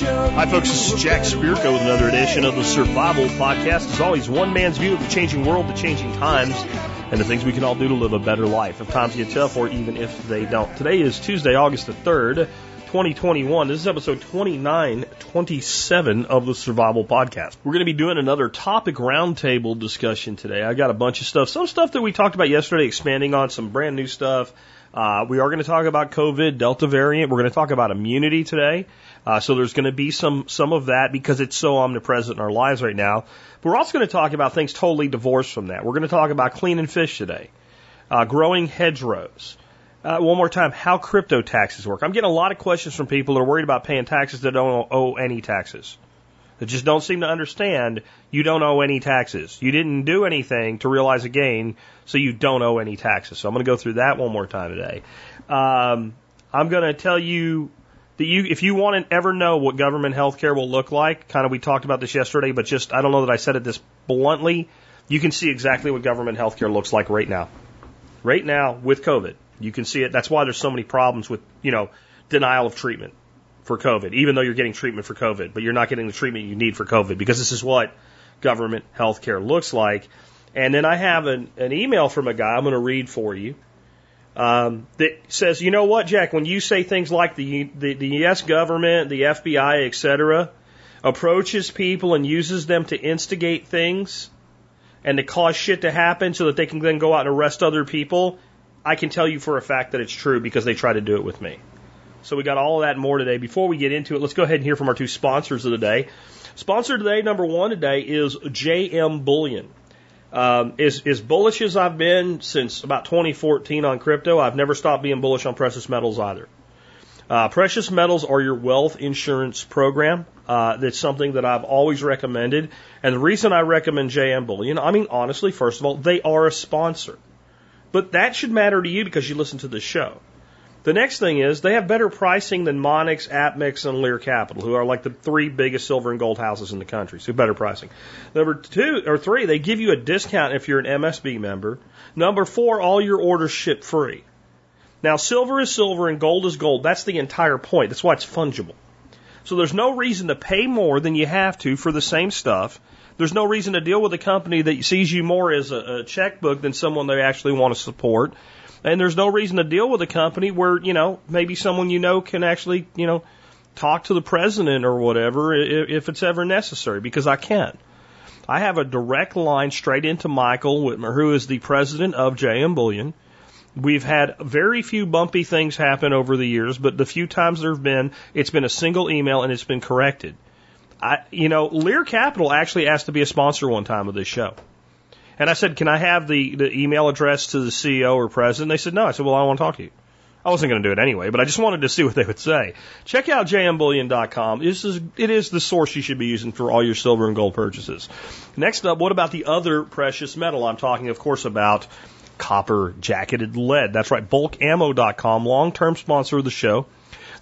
Hi, folks. This is Jack Spirko with another edition of the Survival Podcast. As always, one man's view of the changing world, the changing times, and the things we can all do to live a better life if times get tough or even if they don't. Today is Tuesday, August the 3rd, 2021. This is episode 2927 of the Survival Podcast. We're going to be doing another topic roundtable discussion today. I got a bunch of stuff, some stuff that we talked about yesterday, expanding on some brand new stuff. Uh, we are going to talk about COVID, Delta variant. We're going to talk about immunity today. Uh, so there's going to be some some of that because it's so omnipresent in our lives right now. But we're also going to talk about things totally divorced from that. We're going to talk about cleaning fish today, uh, growing hedgerows. Uh, one more time, how crypto taxes work. I'm getting a lot of questions from people that are worried about paying taxes that don't owe any taxes. That just don't seem to understand you don't owe any taxes. You didn't do anything to realize a gain, so you don't owe any taxes. So I'm going to go through that one more time today. Um, I'm going to tell you that you, if you want to ever know what government health care will look like, kind of we talked about this yesterday, but just I don't know that I said it this bluntly. You can see exactly what government health care looks like right now. Right now with COVID. You can see it. That's why there's so many problems with, you know, denial of treatment for COVID, even though you're getting treatment for COVID, but you're not getting the treatment you need for COVID because this is what government health care looks like. And then I have an, an email from a guy I'm going to read for you um, that says, you know what, Jack, when you say things like the, the, the U.S. government, the FBI, et cetera, approaches people and uses them to instigate things and to cause shit to happen so that they can then go out and arrest other people, I can tell you for a fact that it's true because they try to do it with me. So we got all of that and more today. Before we get into it, let's go ahead and hear from our two sponsors of the day. Sponsor today, number one today, is JM Bullion. Um, as, as bullish as I've been since about 2014 on crypto, I've never stopped being bullish on precious metals either. Uh, precious metals are your wealth insurance program. Uh, that's something that I've always recommended. And the reason I recommend JM Bullion, I mean, honestly, first of all, they are a sponsor. But that should matter to you because you listen to this show. The next thing is they have better pricing than Monex, APMEX, and Lear Capital, who are like the three biggest silver and gold houses in the country. So better pricing. Number two or three, they give you a discount if you're an MSB member. Number four, all your orders ship free. Now silver is silver and gold is gold. That's the entire point. That's why it's fungible. So there's no reason to pay more than you have to for the same stuff there's no reason to deal with a company that sees you more as a, a checkbook than someone they actually want to support. And there's no reason to deal with a company where, you know, maybe someone you know can actually, you know, talk to the president or whatever if it's ever necessary because I can't. I have a direct line straight into Michael Wittmeyer, who is the president of JM Bullion. We've had very few bumpy things happen over the years, but the few times there have been, it's been a single email and it's been corrected. I, you know, Lear Capital actually asked to be a sponsor one time of this show. And I said, can I have the, the email address to the CEO or president? They said, no. I said, well, I want to talk to you. I wasn't going to do it anyway, but I just wanted to see what they would say. Check out jmbullion.com. This is, it is the source you should be using for all your silver and gold purchases. Next up, what about the other precious metal? I'm talking, of course, about copper jacketed lead. That's right, bulkammo.com, long-term sponsor of the show.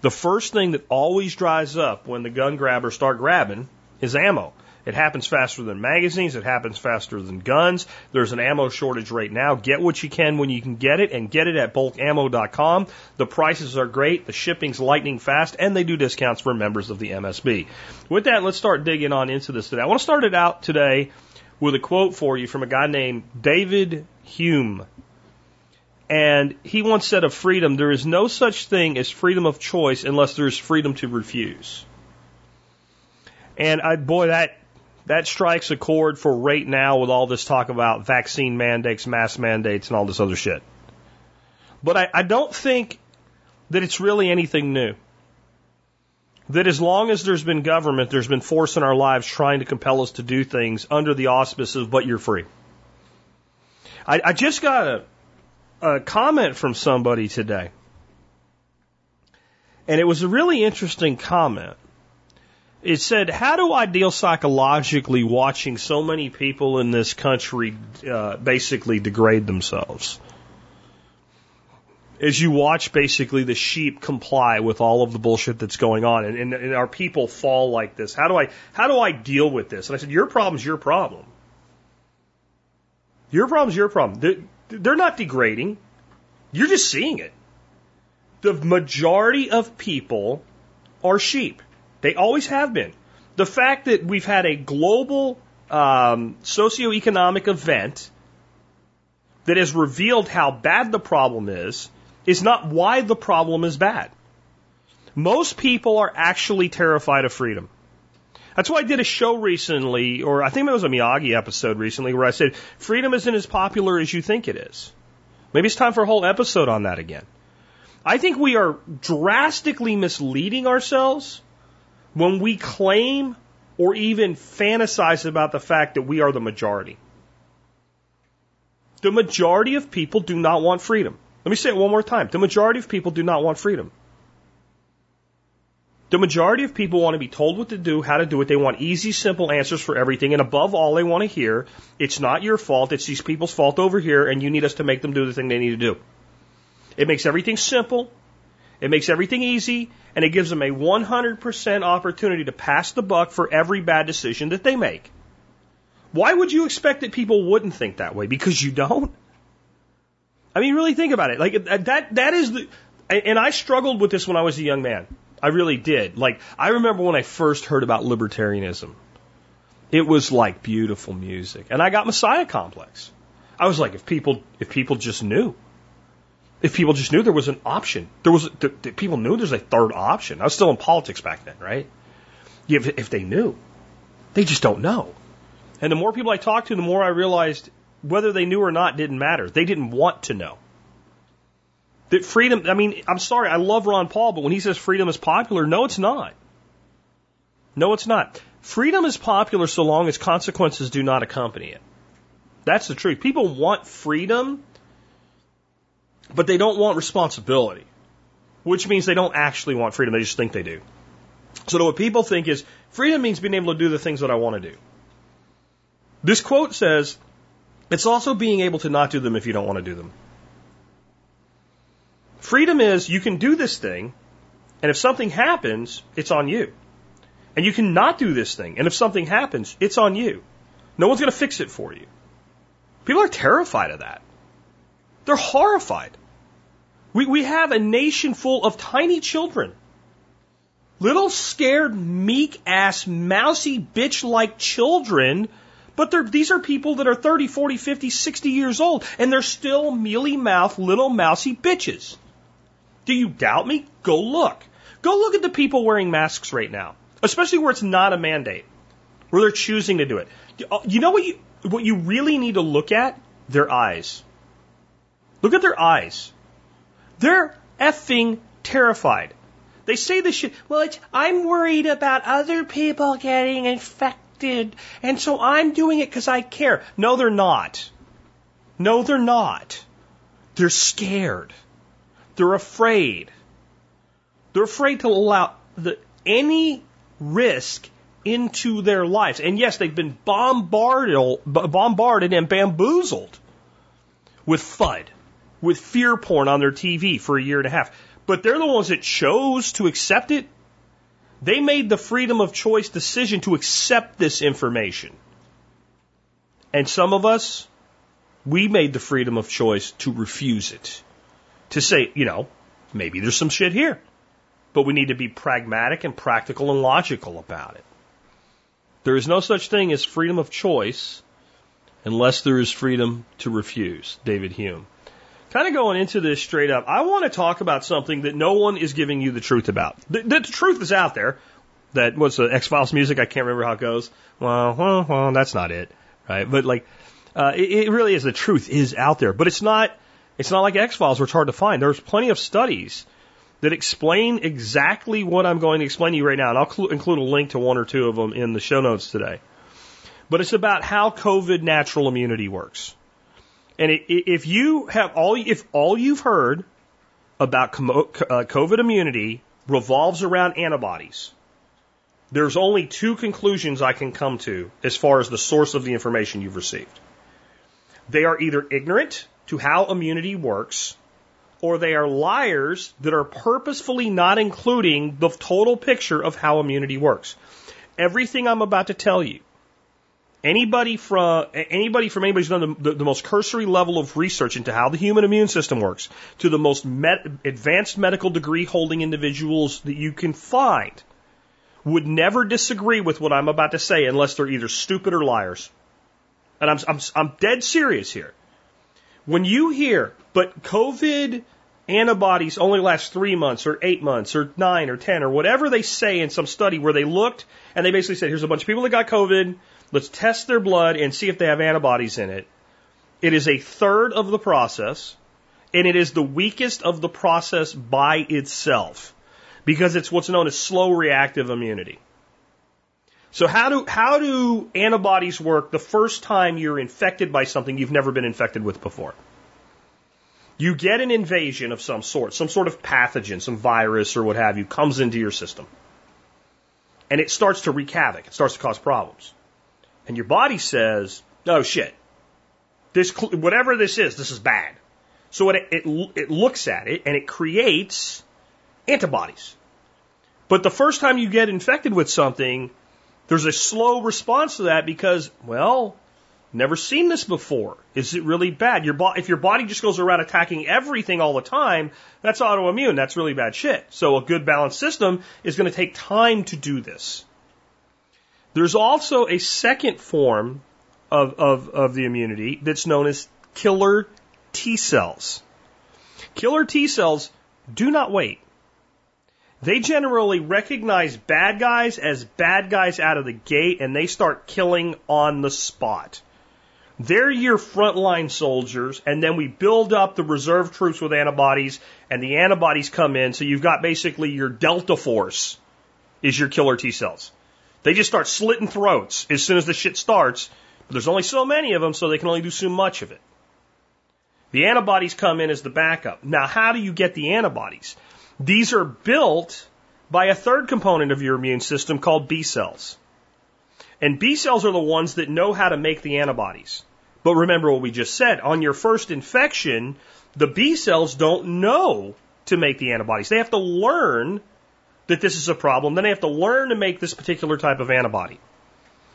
The first thing that always dries up when the gun grabbers start grabbing is ammo. It happens faster than magazines. It happens faster than guns. There's an ammo shortage right now. Get what you can when you can get it and get it at bulkammo.com. The prices are great. The shipping's lightning fast and they do discounts for members of the MSB. With that, let's start digging on into this today. I want to start it out today with a quote for you from a guy named David Hume. And he once said of freedom, there is no such thing as freedom of choice unless there is freedom to refuse. And I, boy, that, that strikes a chord for right now with all this talk about vaccine mandates, mass mandates, and all this other shit. But I, I don't think that it's really anything new. That as long as there's been government, there's been force in our lives trying to compel us to do things under the auspices of, but you're free. I, I just got a, a comment from somebody today. And it was a really interesting comment. It said, How do I deal psychologically watching so many people in this country uh, basically degrade themselves? As you watch basically the sheep comply with all of the bullshit that's going on and, and, and our people fall like this. How do I how do I deal with this? And I said, Your problem's your problem. Your problem's your problem. They're not degrading. You're just seeing it. The majority of people are sheep. They always have been. The fact that we've had a global um, socioeconomic event that has revealed how bad the problem is is not why the problem is bad. Most people are actually terrified of freedom. That's why I did a show recently, or I think it was a Miyagi episode recently, where I said freedom isn't as popular as you think it is. Maybe it's time for a whole episode on that again. I think we are drastically misleading ourselves when we claim or even fantasize about the fact that we are the majority. The majority of people do not want freedom. Let me say it one more time. The majority of people do not want freedom. The majority of people want to be told what to do, how to do it. They want easy, simple answers for everything. And above all, they want to hear, it's not your fault, it's these people's fault over here, and you need us to make them do the thing they need to do. It makes everything simple. It makes everything easy, and it gives them a 100% opportunity to pass the buck for every bad decision that they make. Why would you expect that people wouldn't think that way? Because you don't? I mean, really think about it. Like uh, that, that is the, and I struggled with this when I was a young man. I really did. Like, I remember when I first heard about libertarianism. It was like beautiful music. And I got Messiah complex. I was like, if people, if people just knew. If people just knew there was an option. There was, people knew there's a third option. I was still in politics back then, right? If, if they knew. They just don't know. And the more people I talked to, the more I realized whether they knew or not didn't matter. They didn't want to know. That freedom, I mean, I'm sorry, I love Ron Paul, but when he says freedom is popular, no, it's not. No, it's not. Freedom is popular so long as consequences do not accompany it. That's the truth. People want freedom, but they don't want responsibility, which means they don't actually want freedom. They just think they do. So what people think is freedom means being able to do the things that I want to do. This quote says, it's also being able to not do them if you don't want to do them. Freedom is you can do this thing, and if something happens, it's on you. And you can not do this thing, and if something happens, it's on you. No one's going to fix it for you. People are terrified of that. They're horrified. We, we have a nation full of tiny children. Little scared, meek ass, mousy bitch like children but these are people that are 30, 40, 50, 60 years old, and they're still mealy mouthed little mousy bitches. Do you doubt me? Go look. Go look at the people wearing masks right now, especially where it's not a mandate, where they're choosing to do it. You know what you what you really need to look at? Their eyes. Look at their eyes. They're effing terrified. They say this shit. Well, I'm worried about other people getting infected, and so I'm doing it because I care. No, they're not. No, they're not. They're scared. They're afraid. They're afraid to allow the, any risk into their lives. And yes, they've been bombarded, bombarded and bamboozled with FUD, with fear porn on their TV for a year and a half. But they're the ones that chose to accept it. They made the freedom of choice decision to accept this information. And some of us, we made the freedom of choice to refuse it to say, you know, maybe there's some shit here. But we need to be pragmatic and practical and logical about it. There is no such thing as freedom of choice unless there is freedom to refuse. David Hume. Kind of going into this straight up, I want to talk about something that no one is giving you the truth about. The, the truth is out there. That what's the X Files music? I can't remember how it goes. Well, well, well, that's not it, right? But like, uh, it, it really is. The truth is out there, but it's not it's not like X Files where it's hard to find. There's plenty of studies that explain exactly what I'm going to explain to you right now, and I'll cl- include a link to one or two of them in the show notes today. But it's about how COVID natural immunity works. And if you have all, if all you've heard about uh, COVID immunity revolves around antibodies, there's only two conclusions I can come to as far as the source of the information you've received. They are either ignorant to how immunity works, or they are liars that are purposefully not including the total picture of how immunity works. Everything I'm about to tell you, anybody from anybody from anybody's done the, the, the, most cursory level of research into how the human immune system works, to the most advanced medical degree holding individuals that you can find, would never disagree with what I'm about to say unless they're either stupid or liars. And I'm, I'm, I'm dead serious here. When you hear, but COVID antibodies only last three months or eight months or nine or 10 or whatever they say in some study where they looked and they basically said, here's a bunch of people that got COVID. Let's test their blood and see if they have antibodies in it. It is a third of the process and it is the weakest of the process by itself because it's what's known as slow reactive immunity. So how do, how do antibodies work the first time you're infected by something you've never been infected with before? You get an invasion of some sort, some sort of pathogen, some virus or what have you comes into your system. And it starts to wreak havoc. It starts to cause problems. And your body says, oh shit, this, whatever this is, this is bad. So it, it, it looks at it and it creates antibodies. But the first time you get infected with something, there's a slow response to that because, well, never seen this before. Is it really bad? Your bo- if your body just goes around attacking everything all the time, that's autoimmune. That's really bad shit. So a good balanced system is going to take time to do this. There's also a second form of, of, of the immunity that's known as killer T cells. Killer T cells do not wait. They generally recognize bad guys as bad guys out of the gate and they start killing on the spot. They're your frontline soldiers, and then we build up the reserve troops with antibodies, and the antibodies come in, so you've got basically your Delta Force is your killer T cells. They just start slitting throats as soon as the shit starts, but there's only so many of them, so they can only do so much of it. The antibodies come in as the backup. Now, how do you get the antibodies? These are built by a third component of your immune system called B cells. And B cells are the ones that know how to make the antibodies. But remember what we just said. On your first infection, the B cells don't know to make the antibodies. They have to learn that this is a problem. Then they have to learn to make this particular type of antibody.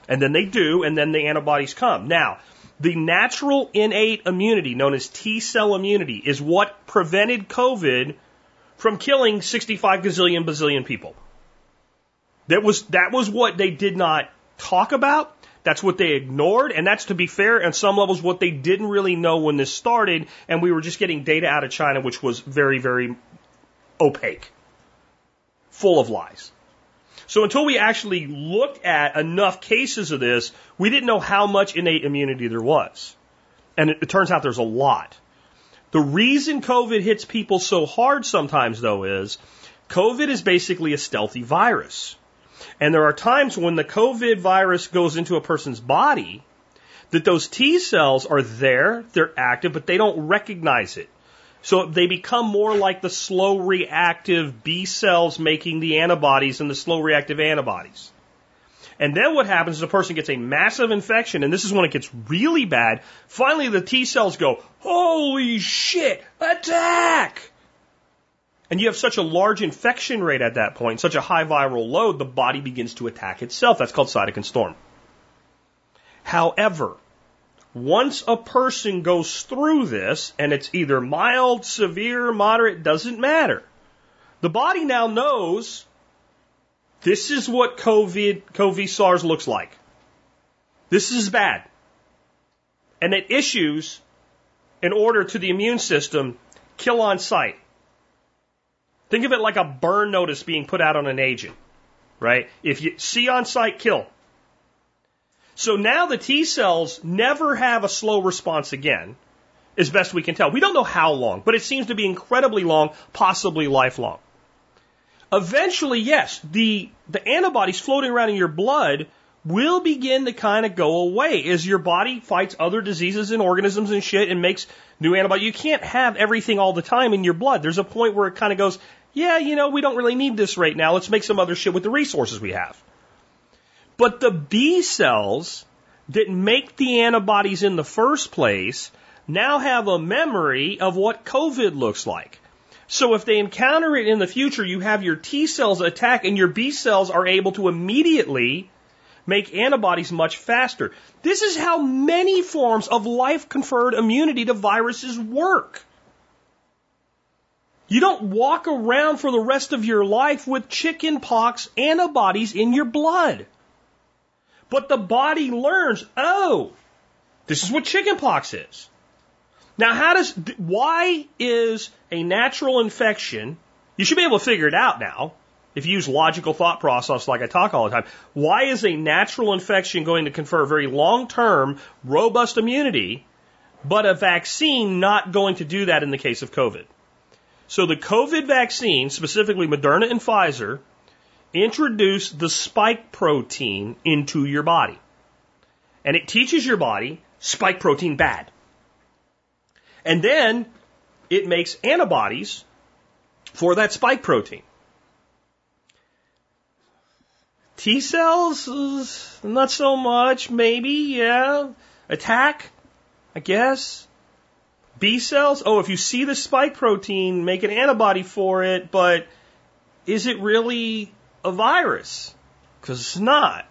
And then they do, and then the antibodies come. Now, the natural innate immunity, known as T cell immunity, is what prevented COVID from killing 65 gazillion bazillion people. That was, that was what they did not talk about. That's what they ignored. And that's, to be fair, on some levels, what they didn't really know when this started. And we were just getting data out of China, which was very, very opaque, full of lies. So until we actually looked at enough cases of this, we didn't know how much innate immunity there was. And it, it turns out there's a lot. The reason COVID hits people so hard sometimes, though, is COVID is basically a stealthy virus. And there are times when the COVID virus goes into a person's body that those T cells are there, they're active, but they don't recognize it. So they become more like the slow reactive B cells making the antibodies and the slow reactive antibodies. And then what happens is a person gets a massive infection, and this is when it gets really bad. Finally, the T cells go, Holy shit, attack! And you have such a large infection rate at that point, such a high viral load, the body begins to attack itself. That's called cytokine storm. However, once a person goes through this, and it's either mild, severe, moderate, doesn't matter. The body now knows this is what COVID, COVID SARS looks like. This is bad. And it issues an order to the immune system, kill on sight. Think of it like a burn notice being put out on an agent, right? If you see on sight, kill. So now the T cells never have a slow response again, as best we can tell. We don't know how long, but it seems to be incredibly long, possibly lifelong. Eventually, yes, the, the antibodies floating around in your blood will begin to kind of go away as your body fights other diseases and organisms and shit and makes new antibodies. You can't have everything all the time in your blood. There's a point where it kind of goes, yeah, you know, we don't really need this right now. Let's make some other shit with the resources we have. But the B cells that make the antibodies in the first place now have a memory of what COVID looks like. So if they encounter it in the future, you have your T cells attack and your B cells are able to immediately make antibodies much faster. This is how many forms of life conferred immunity to viruses work. You don't walk around for the rest of your life with chicken pox antibodies in your blood. But the body learns, oh, this is what chickenpox is. Now, how does, why is a natural infection, you should be able to figure it out now, if you use logical thought process like I talk all the time. Why is a natural infection going to confer very long term, robust immunity, but a vaccine not going to do that in the case of COVID? So the COVID vaccine, specifically Moderna and Pfizer, introduce the spike protein into your body. And it teaches your body spike protein bad. And then it makes antibodies for that spike protein. T cells, not so much, maybe, yeah. Attack, I guess. B cells, oh, if you see the spike protein, make an antibody for it, but is it really a virus? Because it's not.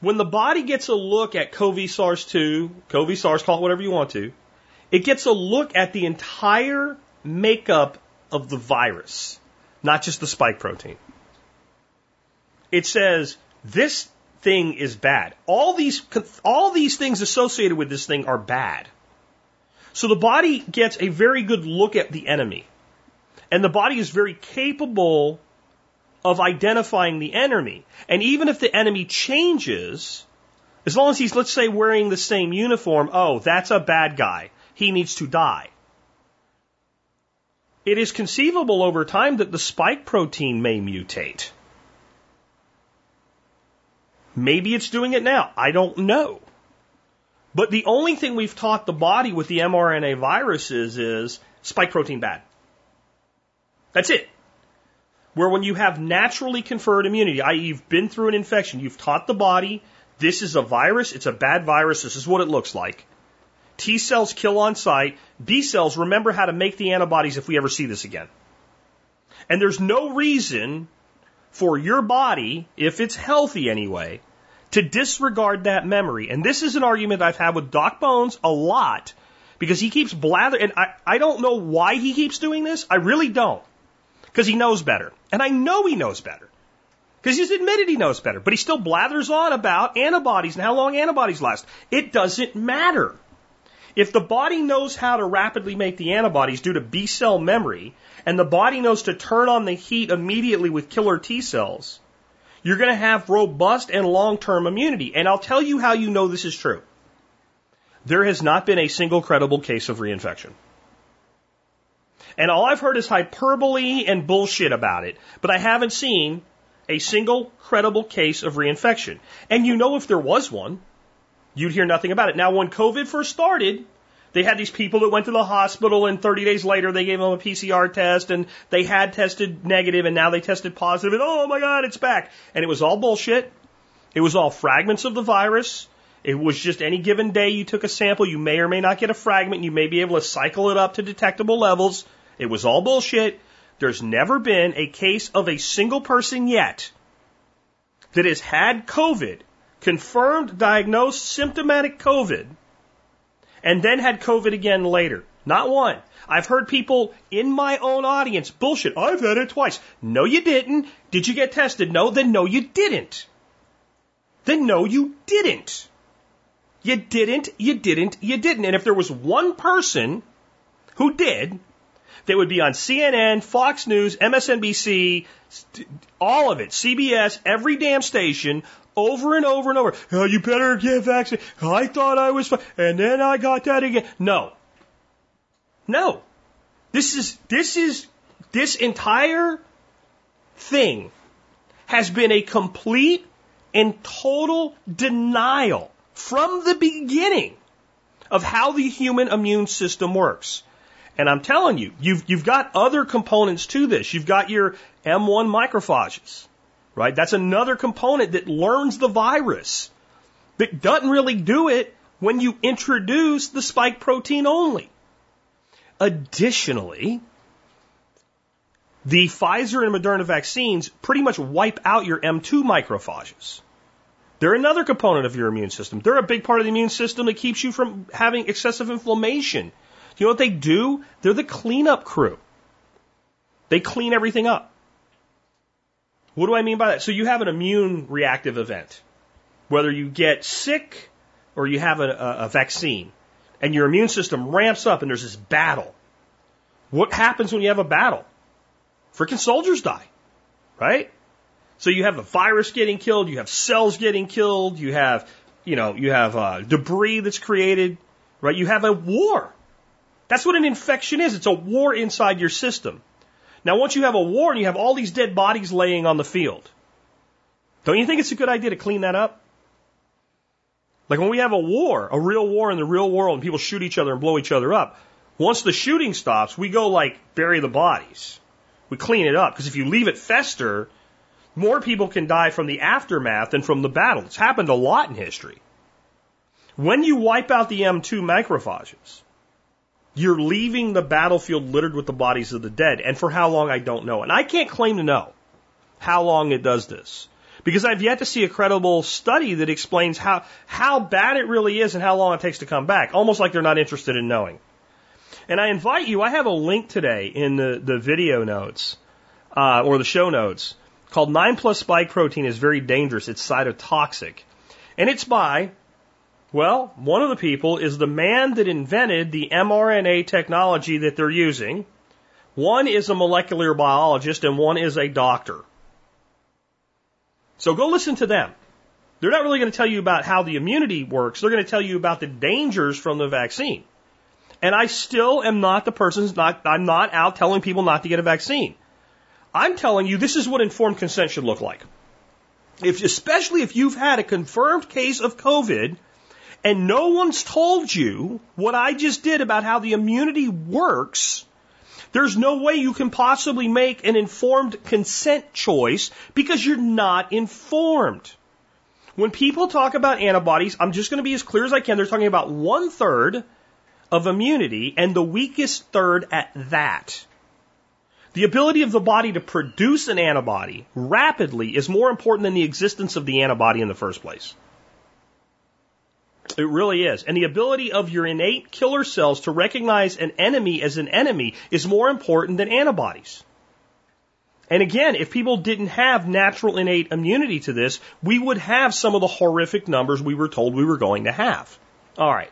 When the body gets a look at CoV SARS 2, CoV SARS, call it whatever you want to, it gets a look at the entire makeup of the virus, not just the spike protein. It says, this thing is bad. All these, all these things associated with this thing are bad. So the body gets a very good look at the enemy. And the body is very capable of identifying the enemy. And even if the enemy changes, as long as he's, let's say, wearing the same uniform, oh, that's a bad guy. He needs to die. It is conceivable over time that the spike protein may mutate. Maybe it's doing it now. I don't know. But the only thing we've taught the body with the mRNA viruses is spike protein bad. That's it. Where when you have naturally conferred immunity, i.e., you've been through an infection, you've taught the body this is a virus, it's a bad virus, this is what it looks like. T cells kill on sight. B cells remember how to make the antibodies if we ever see this again. And there's no reason for your body, if it's healthy anyway, to disregard that memory. And this is an argument I've had with Doc Bones a lot because he keeps blathering. And I, I don't know why he keeps doing this. I really don't because he knows better. And I know he knows better because he's admitted he knows better, but he still blathers on about antibodies and how long antibodies last. It doesn't matter. If the body knows how to rapidly make the antibodies due to B cell memory, and the body knows to turn on the heat immediately with killer T cells, you're going to have robust and long term immunity. And I'll tell you how you know this is true. There has not been a single credible case of reinfection. And all I've heard is hyperbole and bullshit about it, but I haven't seen a single credible case of reinfection. And you know if there was one, you'd hear nothing about it. Now, when COVID first started, they had these people that went to the hospital and 30 days later they gave them a PCR test and they had tested negative and now they tested positive and oh my God, it's back. And it was all bullshit. It was all fragments of the virus. It was just any given day you took a sample, you may or may not get a fragment. You may be able to cycle it up to detectable levels. It was all bullshit. There's never been a case of a single person yet that has had COVID, confirmed, diagnosed, symptomatic COVID, and then had COVID again later. Not one. I've heard people in my own audience bullshit. I've had it twice. No, you didn't. Did you get tested? No, then no, you didn't. Then no, you didn't. You didn't, you didn't, you didn't. And if there was one person who did, that would be on CNN, Fox News, MSNBC, all of it, CBS, every damn station, over and over and over. Oh, you better get vaccinated. I thought I was fine, and then I got that again. No, no. This is this is this entire thing has been a complete and total denial from the beginning of how the human immune system works. And I'm telling you, you've, you've got other components to this. You've got your M1 macrophages, right? That's another component that learns the virus, but doesn't really do it when you introduce the spike protein only. Additionally, the Pfizer and Moderna vaccines pretty much wipe out your M2 macrophages. They're another component of your immune system. They're a big part of the immune system that keeps you from having excessive inflammation you know what they do? They're the cleanup crew. They clean everything up. What do I mean by that? So you have an immune reactive event. Whether you get sick or you have a, a, vaccine and your immune system ramps up and there's this battle. What happens when you have a battle? Freaking soldiers die, right? So you have a virus getting killed, you have cells getting killed, you have, you know, you have uh, debris that's created, right? You have a war. That's what an infection is. It's a war inside your system. Now, once you have a war and you have all these dead bodies laying on the field, don't you think it's a good idea to clean that up? Like when we have a war, a real war in the real world, and people shoot each other and blow each other up, once the shooting stops, we go like bury the bodies. We clean it up. Because if you leave it fester, more people can die from the aftermath than from the battle. It's happened a lot in history. When you wipe out the M2 macrophages, you're leaving the battlefield littered with the bodies of the dead. And for how long, I don't know. And I can't claim to know how long it does this. Because I've yet to see a credible study that explains how, how bad it really is and how long it takes to come back. Almost like they're not interested in knowing. And I invite you, I have a link today in the, the video notes, uh, or the show notes, called 9 plus spike protein is very dangerous. It's cytotoxic. And it's by, well, one of the people is the man that invented the mRNA technology that they're using. One is a molecular biologist and one is a doctor. So go listen to them. They're not really going to tell you about how the immunity works. They're going to tell you about the dangers from the vaccine. And I still am not the person, not, I'm not out telling people not to get a vaccine. I'm telling you this is what informed consent should look like. If, especially if you've had a confirmed case of COVID and no one's told you what I just did about how the immunity works, there's no way you can possibly make an informed consent choice because you're not informed. When people talk about antibodies, I'm just going to be as clear as I can. They're talking about one third of immunity and the weakest third at that. The ability of the body to produce an antibody rapidly is more important than the existence of the antibody in the first place. It really is. And the ability of your innate killer cells to recognize an enemy as an enemy is more important than antibodies. And again, if people didn't have natural innate immunity to this, we would have some of the horrific numbers we were told we were going to have. All right.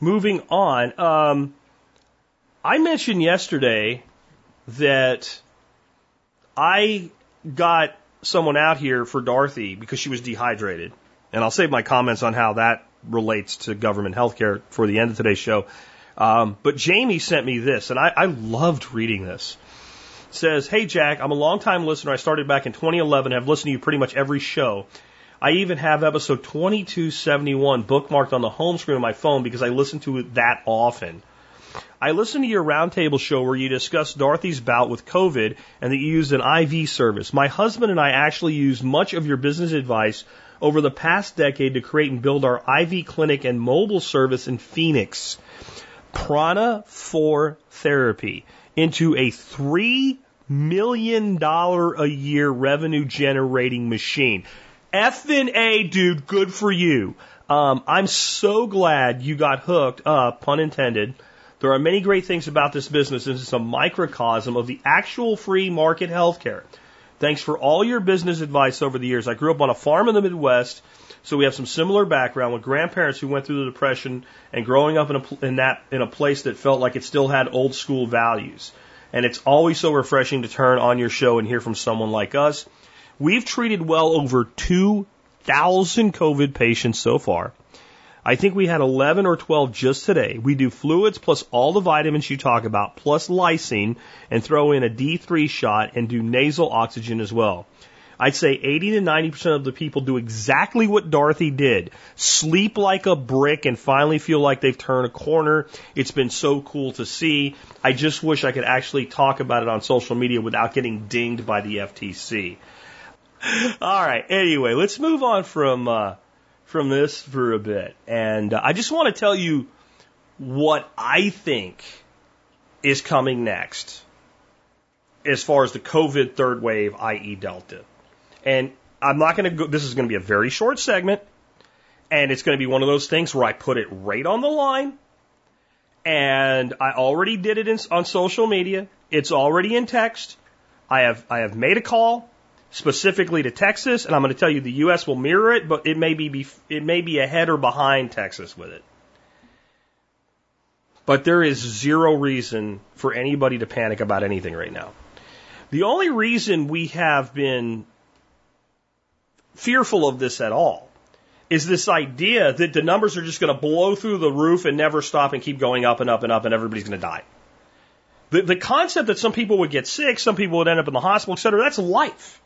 Moving on. Um, I mentioned yesterday that I got someone out here for Dorothy because she was dehydrated. And I'll save my comments on how that relates to government health care for the end of today's show. Um, but Jamie sent me this, and I, I loved reading this. It says, Hey Jack, I'm a long-time listener. I started back in 2011 and have listened to you pretty much every show. I even have episode 2271 bookmarked on the home screen of my phone because I listen to it that often. I listened to your roundtable show where you discussed Dorothy's bout with COVID and that you used an IV service. My husband and I actually used much of your business advice over the past decade to create and build our IV clinic and mobile service in Phoenix. Prana 4 Therapy into a $3 million a year revenue generating machine. Effing A, dude, good for you. Um, I'm so glad you got hooked up, pun intended. There are many great things about this business. This is a microcosm of the actual free market healthcare. Thanks for all your business advice over the years. I grew up on a farm in the Midwest, so we have some similar background with grandparents who went through the depression and growing up in a in that in a place that felt like it still had old school values. And it's always so refreshing to turn on your show and hear from someone like us. We've treated well over 2,000 COVID patients so far. I think we had 11 or 12 just today. We do fluids plus all the vitamins you talk about, plus lysine, and throw in a D3 shot and do nasal oxygen as well. I'd say 80 to 90% of the people do exactly what Dorothy did. Sleep like a brick and finally feel like they've turned a corner. It's been so cool to see. I just wish I could actually talk about it on social media without getting dinged by the FTC. All right. Anyway, let's move on from uh, from this for a bit. And uh, I just want to tell you what I think is coming next as far as the COVID third wave, i.e., Delta. And I'm not going to go, this is going to be a very short segment. And it's going to be one of those things where I put it right on the line. And I already did it in, on social media. It's already in text. I have, I have made a call specifically to Texas, and I'm going to tell you the U.S. will mirror it, but it may be, it may be ahead or behind Texas with it. But there is zero reason for anybody to panic about anything right now. The only reason we have been fearful of this at all is this idea that the numbers are just going to blow through the roof and never stop and keep going up and up and up and everybody's going to die. The, the concept that some people would get sick, some people would end up in the hospital, et cetera, that's life.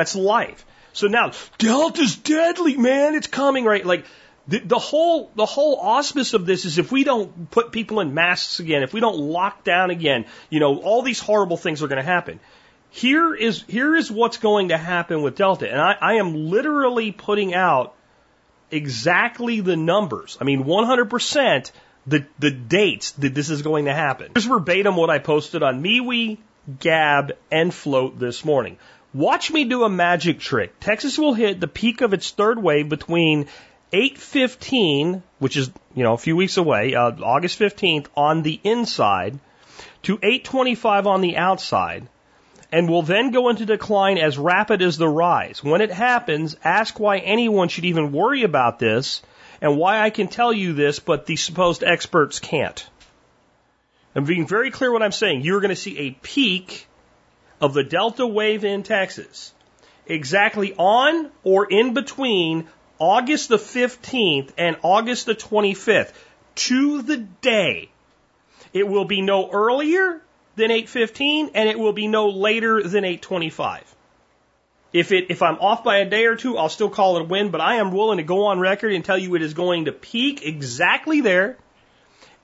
That's life. So now, Delta's deadly, man. It's coming, right? Like, the, the whole, the whole auspice of this is if we don't put people in masks again, if we don't lock down again, you know, all these horrible things are going to happen. Here is, here is what's going to happen with Delta. And I, I am literally putting out exactly the numbers. I mean, 100% the, the dates that this is going to happen. Here's verbatim what I posted on MeWe, Gab, and Flote this morning. Watch me do a magic trick. Texas will hit the peak of its third wave between 8:15, which is you know a few weeks away, uh, August 15th on the inside, to 8:25 on the outside, and will then go into decline as rapid as the rise. When it happens, ask why anyone should even worry about this, and why I can tell you this, but the supposed experts can't. I'm being very clear what I'm saying. You're going to see a peak of the Delta wave in Texas exactly on or in between August the 15th and August the 25th to the day. It will be no earlier than 8:15 and it will be no later than 8:25. If it if I'm off by a day or two, I'll still call it a win, but I am willing to go on record and tell you it is going to peak exactly there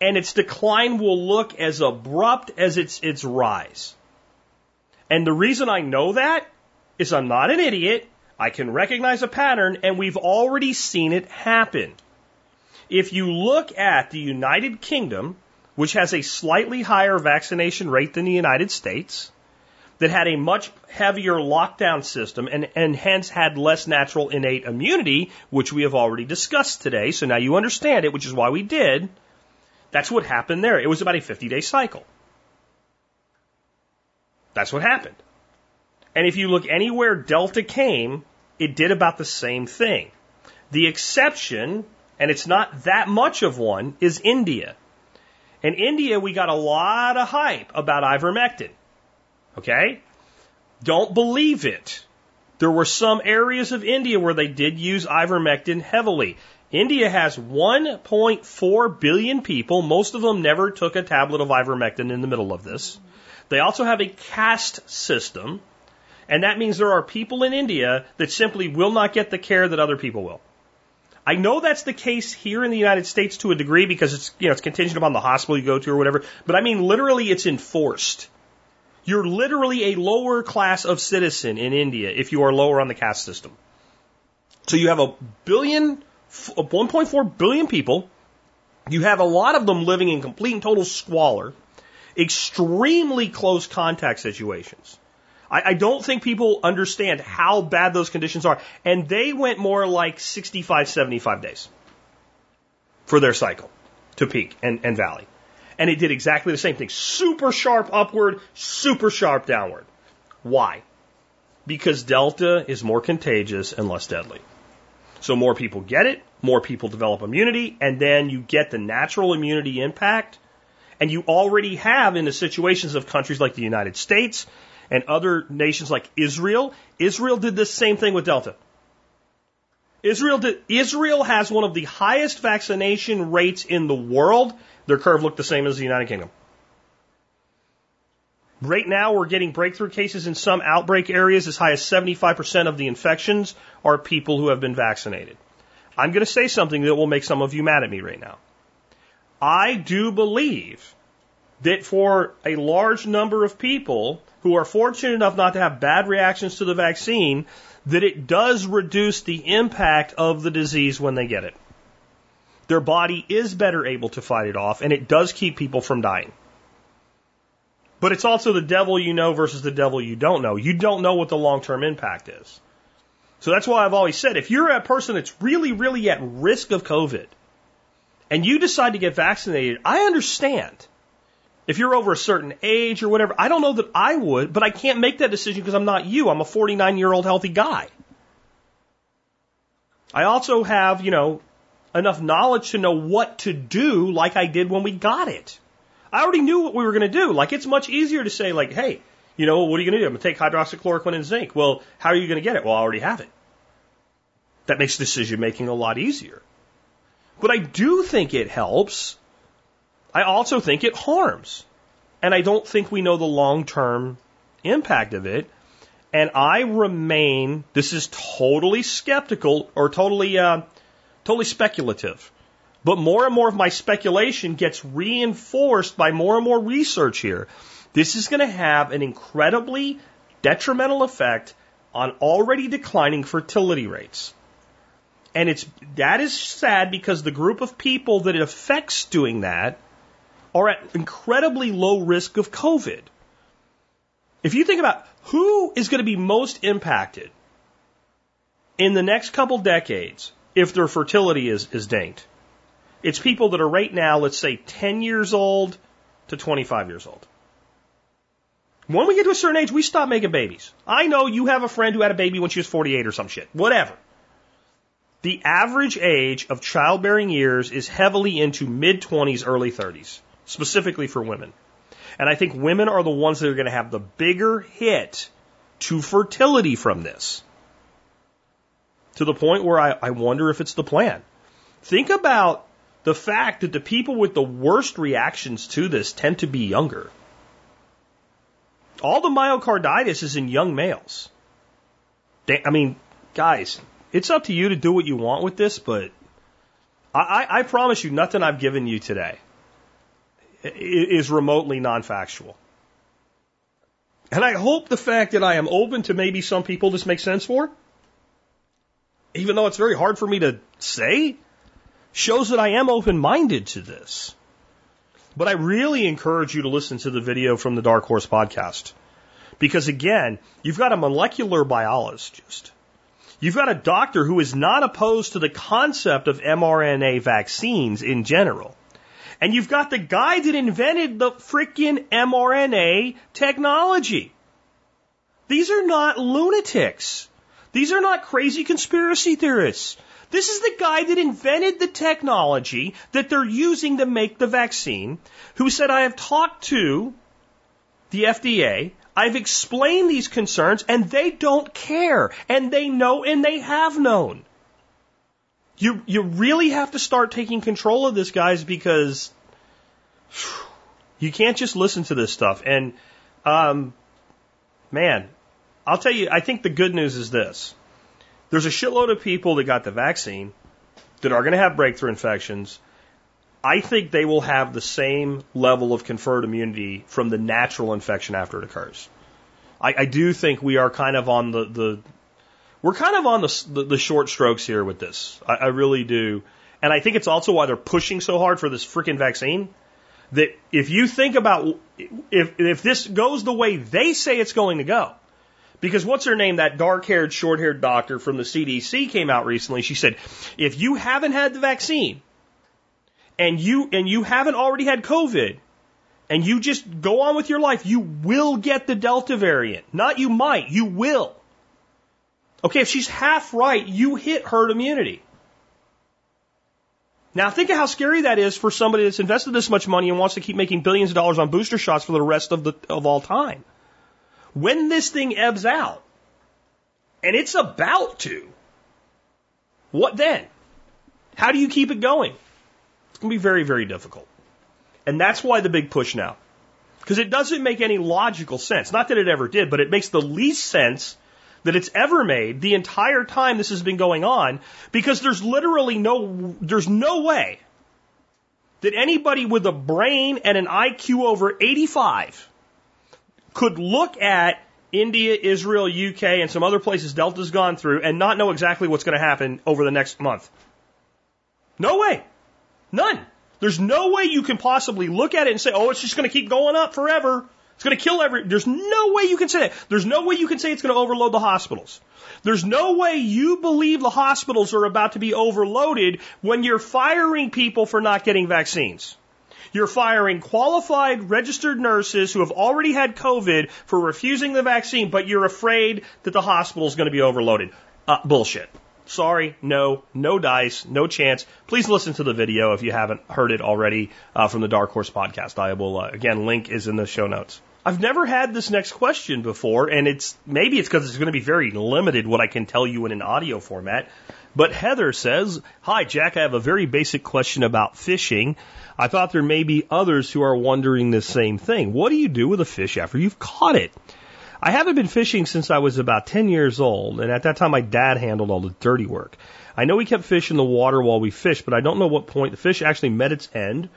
and its decline will look as abrupt as its its rise. And the reason I know that is I'm not an idiot I can recognize a pattern, and we've already seen it happen. If you look at the United Kingdom, which has a slightly higher vaccination rate than the United States, that had a much heavier lockdown system and, and hence had less natural innate immunity, which we have already discussed today. So now you understand it, which is why we did. That's what happened there. It was about a 50 day cycle. That's what happened. And if you look anywhere Delta came, it did about the same thing. The exception, and it's not that much of one, is India. In India, we got a lot of hype about ivermectin. Okay? Don't believe it. There were some areas of India where they did use ivermectin heavily. India has 1.4 billion people. Most of them never took a tablet of ivermectin in the middle of this. They also have a caste system and that means there are people in India that simply will not get the care that other people will. I know that's the case here in the United States to a degree because it's, you know, it's contingent upon the hospital you go to or whatever, but I mean literally it's enforced. You're literally a lower class of citizen in India if you are lower on the caste system. So you have a billion, 1.4 billion people. You have a lot of them living in complete and total squalor, extremely close contact situations. I, I don't think people understand how bad those conditions are. And they went more like 65, 75 days for their cycle to peak and, and valley. And it did exactly the same thing. Super sharp upward, super sharp downward. Why? Because Delta is more contagious and less deadly. So more people get it, more people develop immunity, and then you get the natural immunity impact. And you already have in the situations of countries like the United States and other nations like Israel, Israel did the same thing with Delta. Israel did, Israel has one of the highest vaccination rates in the world. Their curve looked the same as the United Kingdom. Right now, we're getting breakthrough cases in some outbreak areas. As high as 75% of the infections are people who have been vaccinated. I'm going to say something that will make some of you mad at me right now. I do believe that for a large number of people, who are fortunate enough not to have bad reactions to the vaccine, that it does reduce the impact of the disease when they get it. Their body is better able to fight it off, and it does keep people from dying. But it's also the devil you know versus the devil you don't know. You don't know what the long term impact is. So that's why I've always said if you're a person that's really, really at risk of COVID and you decide to get vaccinated, I understand. If you're over a certain age or whatever, I don't know that I would, but I can't make that decision because I'm not you. I'm a 49 year old healthy guy. I also have, you know, enough knowledge to know what to do like I did when we got it. I already knew what we were going to do. Like it's much easier to say like, hey, you know, what are you going to do? I'm going to take hydroxychloroquine and zinc. Well, how are you going to get it? Well, I already have it. That makes decision making a lot easier. But I do think it helps. I also think it harms. And I don't think we know the long term impact of it. And I remain, this is totally skeptical or totally, uh, totally speculative. But more and more of my speculation gets reinforced by more and more research here. This is going to have an incredibly detrimental effect on already declining fertility rates. And it's, that is sad because the group of people that it affects doing that are at incredibly low risk of COVID. If you think about who is going to be most impacted in the next couple decades if their fertility is, is dinked, it's people that are right now, let's say 10 years old to 25 years old. When we get to a certain age, we stop making babies. I know you have a friend who had a baby when she was 48 or some shit. Whatever. The average age of childbearing years is heavily into mid 20s, early 30s, specifically for women. And I think women are the ones that are going to have the bigger hit to fertility from this. To the point where I, I wonder if it's the plan. Think about the fact that the people with the worst reactions to this tend to be younger. All the myocarditis is in young males. I mean, guys, it's up to you to do what you want with this, but I, I, I promise you, nothing I've given you today is remotely non factual. And I hope the fact that I am open to maybe some people this makes sense for, even though it's very hard for me to say, shows that I am open minded to this. But I really encourage you to listen to the video from the Dark Horse podcast. Because again, you've got a molecular biologist You've got a doctor who is not opposed to the concept of mRNA vaccines in general. And you've got the guy that invented the freaking mRNA technology. These are not lunatics. These are not crazy conspiracy theorists. This is the guy that invented the technology that they're using to make the vaccine, who said, I have talked to the FDA. I've explained these concerns and they don't care and they know and they have known. You, you really have to start taking control of this, guys, because you can't just listen to this stuff. And, um, man, I'll tell you, I think the good news is this. There's a shitload of people that got the vaccine that are going to have breakthrough infections I think they will have the same level of conferred immunity from the natural infection after it occurs. I, I do think we are kind of on the, the we're kind of on the, the, the short strokes here with this. I, I really do. And I think it's also why they're pushing so hard for this freaking vaccine. That if you think about if if this goes the way they say it's going to go, because what's her name? That dark haired, short haired doctor from the CDC came out recently. She said, if you haven't had the vaccine, and you and you haven't already had COVID and you just go on with your life, you will get the Delta variant. Not you might, you will. Okay, if she's half right, you hit herd immunity. Now think of how scary that is for somebody that's invested this much money and wants to keep making billions of dollars on booster shots for the rest of the of all time. When this thing ebbs out, and it's about to, what then? How do you keep it going? It's going to be very, very difficult. And that's why the big push now. Because it doesn't make any logical sense. Not that it ever did, but it makes the least sense that it's ever made the entire time this has been going on because there's literally no, there's no way that anybody with a brain and an IQ over 85 could look at India, Israel, UK, and some other places Delta's gone through and not know exactly what's going to happen over the next month. No way. None. There's no way you can possibly look at it and say, oh, it's just going to keep going up forever. It's going to kill every. There's no way you can say that. There's no way you can say it's going to overload the hospitals. There's no way you believe the hospitals are about to be overloaded when you're firing people for not getting vaccines. You're firing qualified registered nurses who have already had COVID for refusing the vaccine, but you're afraid that the hospital is going to be overloaded. Uh, bullshit. Sorry, no, no dice, no chance. Please listen to the video if you haven't heard it already uh, from the Dark Horse podcast. I will, uh, again, link is in the show notes. I've never had this next question before, and it's maybe it's because it's going to be very limited what I can tell you in an audio format. But Heather says, Hi, Jack, I have a very basic question about fishing. I thought there may be others who are wondering the same thing. What do you do with a fish after you've caught it? I haven't been fishing since I was about 10 years old, and at that time my dad handled all the dirty work. I know we kept fish in the water while we fished, but I don't know what point the fish actually met its end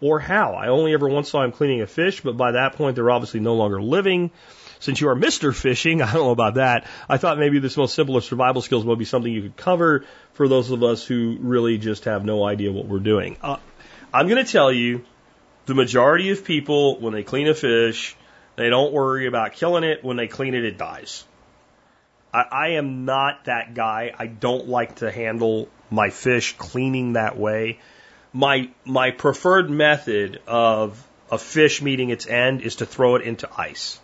or how. I only ever once saw him cleaning a fish, but by that point they're obviously no longer living. Since you are Mr. Fishing, I don't know about that. I thought maybe this most simple of survival skills would be something you could cover for those of us who really just have no idea what we're doing. Uh, I'm going to tell you the majority of people, when they clean a fish, they don't worry about killing it. When they clean it, it dies. I, I am not that guy. I don't like to handle my fish cleaning that way. My, my preferred method of a fish meeting its end is to throw it into ice.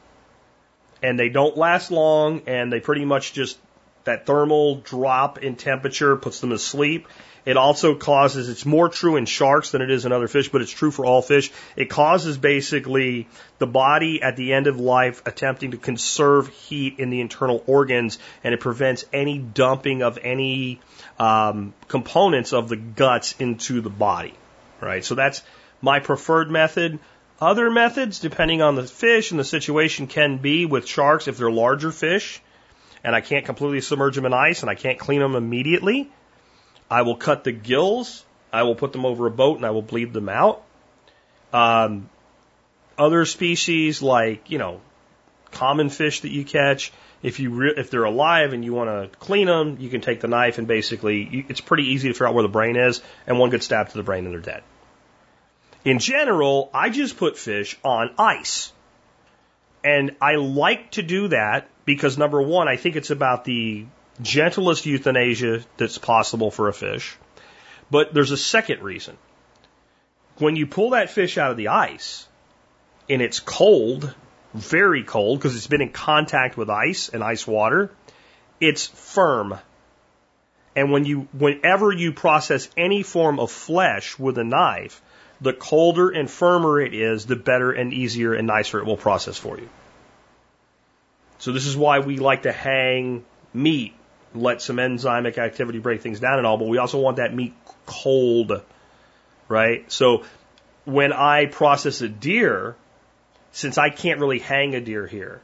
And they don't last long and they pretty much just, that thermal drop in temperature puts them to sleep it also causes, it's more true in sharks than it is in other fish, but it's true for all fish. It causes basically the body at the end of life attempting to conserve heat in the internal organs, and it prevents any dumping of any um, components of the guts into the body. Right? So that's my preferred method. Other methods, depending on the fish and the situation, can be with sharks if they're larger fish and I can't completely submerge them in ice and I can't clean them immediately I will cut the gills. I will put them over a boat and I will bleed them out. Um, other species like, you know, common fish that you catch, if you re- if they're alive and you want to clean them, you can take the knife and basically you, it's pretty easy to figure out where the brain is, and one good stab to the brain and they're dead. In general, I just put fish on ice. And I like to do that because number one, I think it's about the gentlest euthanasia that's possible for a fish. But there's a second reason. When you pull that fish out of the ice and it's cold, very cold because it's been in contact with ice and ice water, it's firm. And when you, whenever you process any form of flesh with a knife, the colder and firmer it is, the better and easier and nicer it will process for you. So this is why we like to hang meat let some enzymic activity break things down and all, but we also want that meat cold, right? So when I process a deer, since I can't really hang a deer here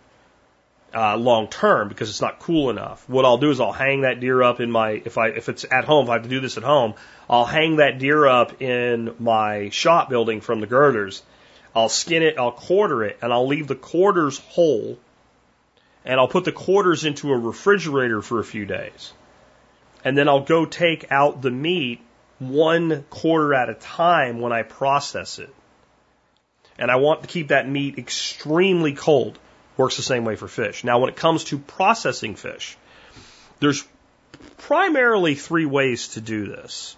uh, long term because it's not cool enough, what I'll do is I'll hang that deer up in my if I if it's at home if I have to do this at home, I'll hang that deer up in my shop building from the girders. I'll skin it, I'll quarter it, and I'll leave the quarters whole and I'll put the quarters into a refrigerator for a few days. And then I'll go take out the meat one quarter at a time when I process it. And I want to keep that meat extremely cold. Works the same way for fish. Now, when it comes to processing fish, there's primarily three ways to do this.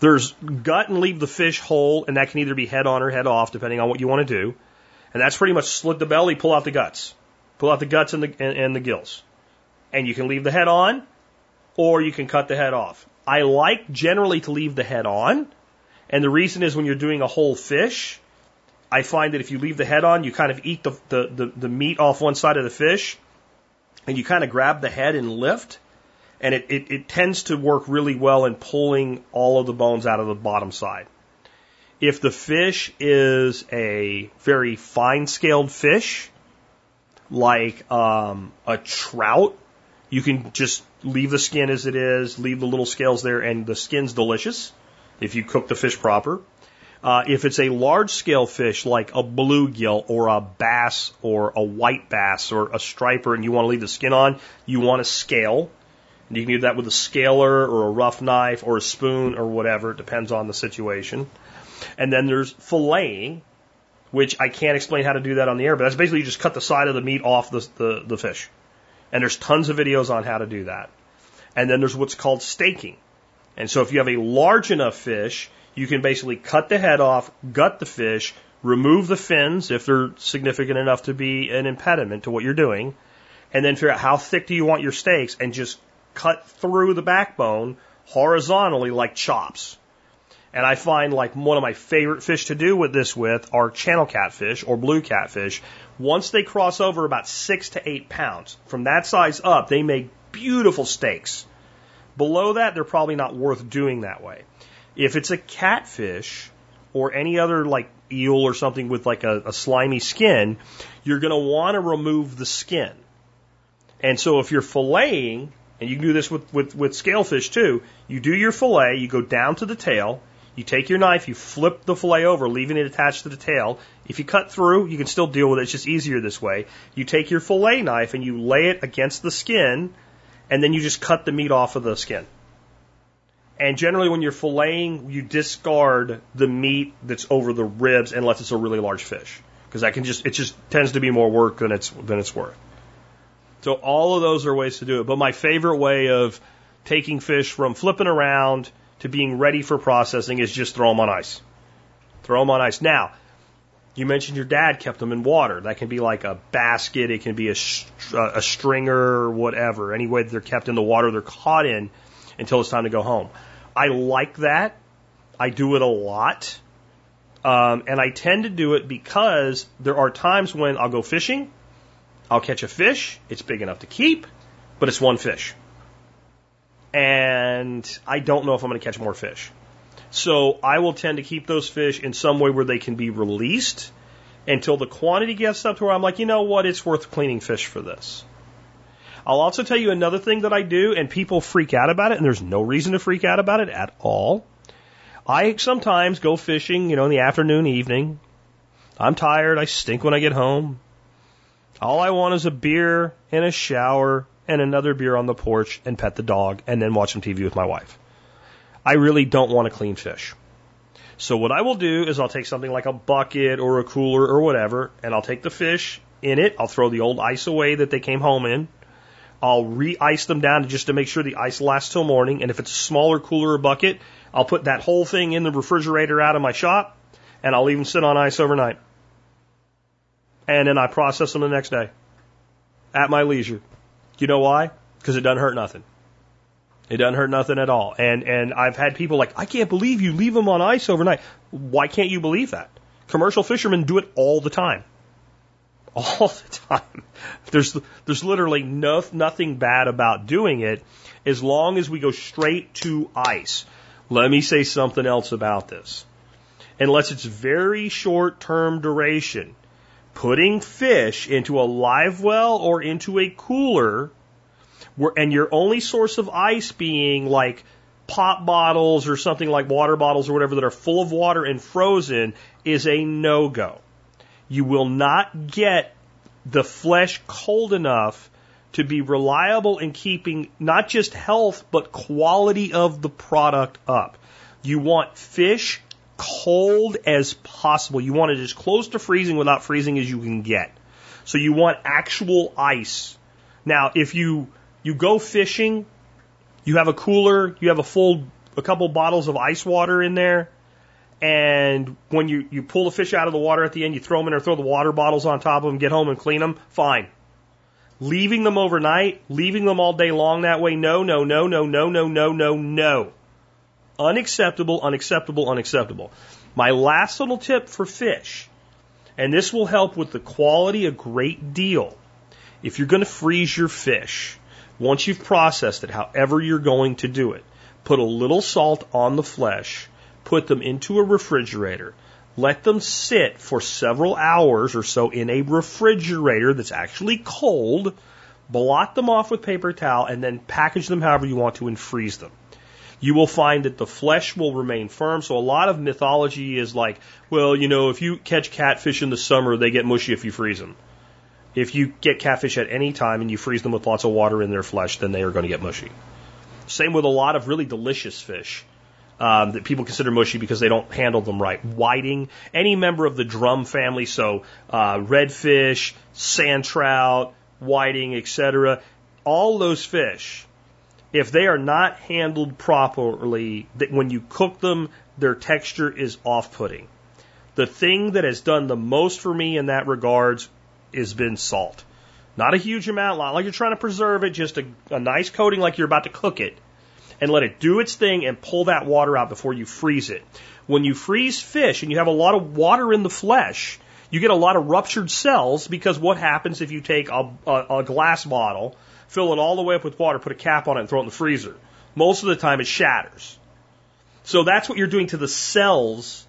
There's gut and leave the fish whole, and that can either be head on or head off, depending on what you want to do. And that's pretty much slit the belly, pull out the guts. Pull out the guts and the, and, and the gills. And you can leave the head on, or you can cut the head off. I like generally to leave the head on. And the reason is when you're doing a whole fish, I find that if you leave the head on, you kind of eat the, the, the, the meat off one side of the fish, and you kind of grab the head and lift. And it, it, it tends to work really well in pulling all of the bones out of the bottom side. If the fish is a very fine scaled fish, like um, a trout, you can just leave the skin as it is, leave the little scales there, and the skin's delicious if you cook the fish proper. Uh, if it's a large scale fish like a bluegill or a bass or a white bass or a striper and you want to leave the skin on, you want to scale. And you can do that with a scaler or a rough knife or a spoon or whatever. It depends on the situation. And then there's filleting, which I can't explain how to do that on the air, but that's basically you just cut the side of the meat off the, the, the fish. And there's tons of videos on how to do that. And then there's what's called staking. And so if you have a large enough fish, You can basically cut the head off, gut the fish, remove the fins if they're significant enough to be an impediment to what you're doing, and then figure out how thick do you want your steaks and just cut through the backbone horizontally like chops. And I find like one of my favorite fish to do with this with are channel catfish or blue catfish. Once they cross over about six to eight pounds, from that size up, they make beautiful steaks. Below that, they're probably not worth doing that way. If it's a catfish or any other like eel or something with like a, a slimy skin, you're going to want to remove the skin. And so if you're filleting, and you can do this with, with, with scalefish too, you do your fillet, you go down to the tail, you take your knife, you flip the fillet over, leaving it attached to the tail. If you cut through, you can still deal with it. It's just easier this way. You take your fillet knife and you lay it against the skin, and then you just cut the meat off of the skin. And generally, when you're filleting, you discard the meat that's over the ribs unless it's a really large fish, because that can just it just tends to be more work than it's than it's worth. So all of those are ways to do it. But my favorite way of taking fish from flipping around to being ready for processing is just throw them on ice. Throw them on ice. Now, you mentioned your dad kept them in water. That can be like a basket, it can be a, a stringer whatever. Any way they're kept in the water, they're caught in until it's time to go home. I like that. I do it a lot. Um, and I tend to do it because there are times when I'll go fishing, I'll catch a fish, it's big enough to keep, but it's one fish and I don't know if I'm going to catch more fish. So I will tend to keep those fish in some way where they can be released until the quantity gets up to where I'm like, you know what, it's worth cleaning fish for this. I'll also tell you another thing that I do, and people freak out about it, and there's no reason to freak out about it at all. I sometimes go fishing, you know, in the afternoon, evening. I'm tired. I stink when I get home. All I want is a beer and a shower and another beer on the porch and pet the dog and then watch some TV with my wife. I really don't want to clean fish. So what I will do is I'll take something like a bucket or a cooler or whatever, and I'll take the fish in it. I'll throw the old ice away that they came home in. I'll re-ice them down just to make sure the ice lasts till morning. And if it's a smaller cooler or bucket, I'll put that whole thing in the refrigerator out of my shop, and I'll even sit on ice overnight. And then I process them the next day at my leisure. You know why? Because it doesn't hurt nothing. It doesn't hurt nothing at all. And and I've had people like, I can't believe you leave them on ice overnight. Why can't you believe that? Commercial fishermen do it all the time. All the time. There's there's literally no nothing bad about doing it as long as we go straight to ice. Let me say something else about this. Unless it's very short term duration, putting fish into a live well or into a cooler, and your only source of ice being like pop bottles or something like water bottles or whatever that are full of water and frozen is a no go. You will not get the flesh cold enough to be reliable in keeping not just health, but quality of the product up. You want fish cold as possible. You want it as close to freezing without freezing as you can get. So you want actual ice. Now, if you you go fishing, you have a cooler, you have a full a couple bottles of ice water in there, and when you you pull the fish out of the water at the end, you throw them in there, throw the water bottles on top of them, get home and clean them. Fine. Leaving them overnight, leaving them all day long that way, no, no, no, no, no, no, no, no, no. Unacceptable, unacceptable, unacceptable. My last little tip for fish, and this will help with the quality a great deal. If you're going to freeze your fish, once you've processed it, however you're going to do it, put a little salt on the flesh, put them into a refrigerator, let them sit for several hours or so in a refrigerator that's actually cold, blot them off with paper towel, and then package them however you want to and freeze them you will find that the flesh will remain firm. So a lot of mythology is like, well, you know, if you catch catfish in the summer, they get mushy if you freeze them. If you get catfish at any time and you freeze them with lots of water in their flesh, then they are going to get mushy. Same with a lot of really delicious fish. Um, that people consider mushy because they don't handle them right. Whiting, any member of the drum family, so uh, redfish, sand trout, whiting, etc. All those fish if they are not handled properly, that when you cook them, their texture is off putting. The thing that has done the most for me in that regards has been salt. Not a huge amount, not like you're trying to preserve it, just a, a nice coating like you're about to cook it. And let it do its thing and pull that water out before you freeze it. When you freeze fish and you have a lot of water in the flesh, you get a lot of ruptured cells because what happens if you take a, a, a glass bottle, fill it all the way up with water, put a cap on it, and throw it in the freezer? Most of the time it shatters. So that's what you're doing to the cells.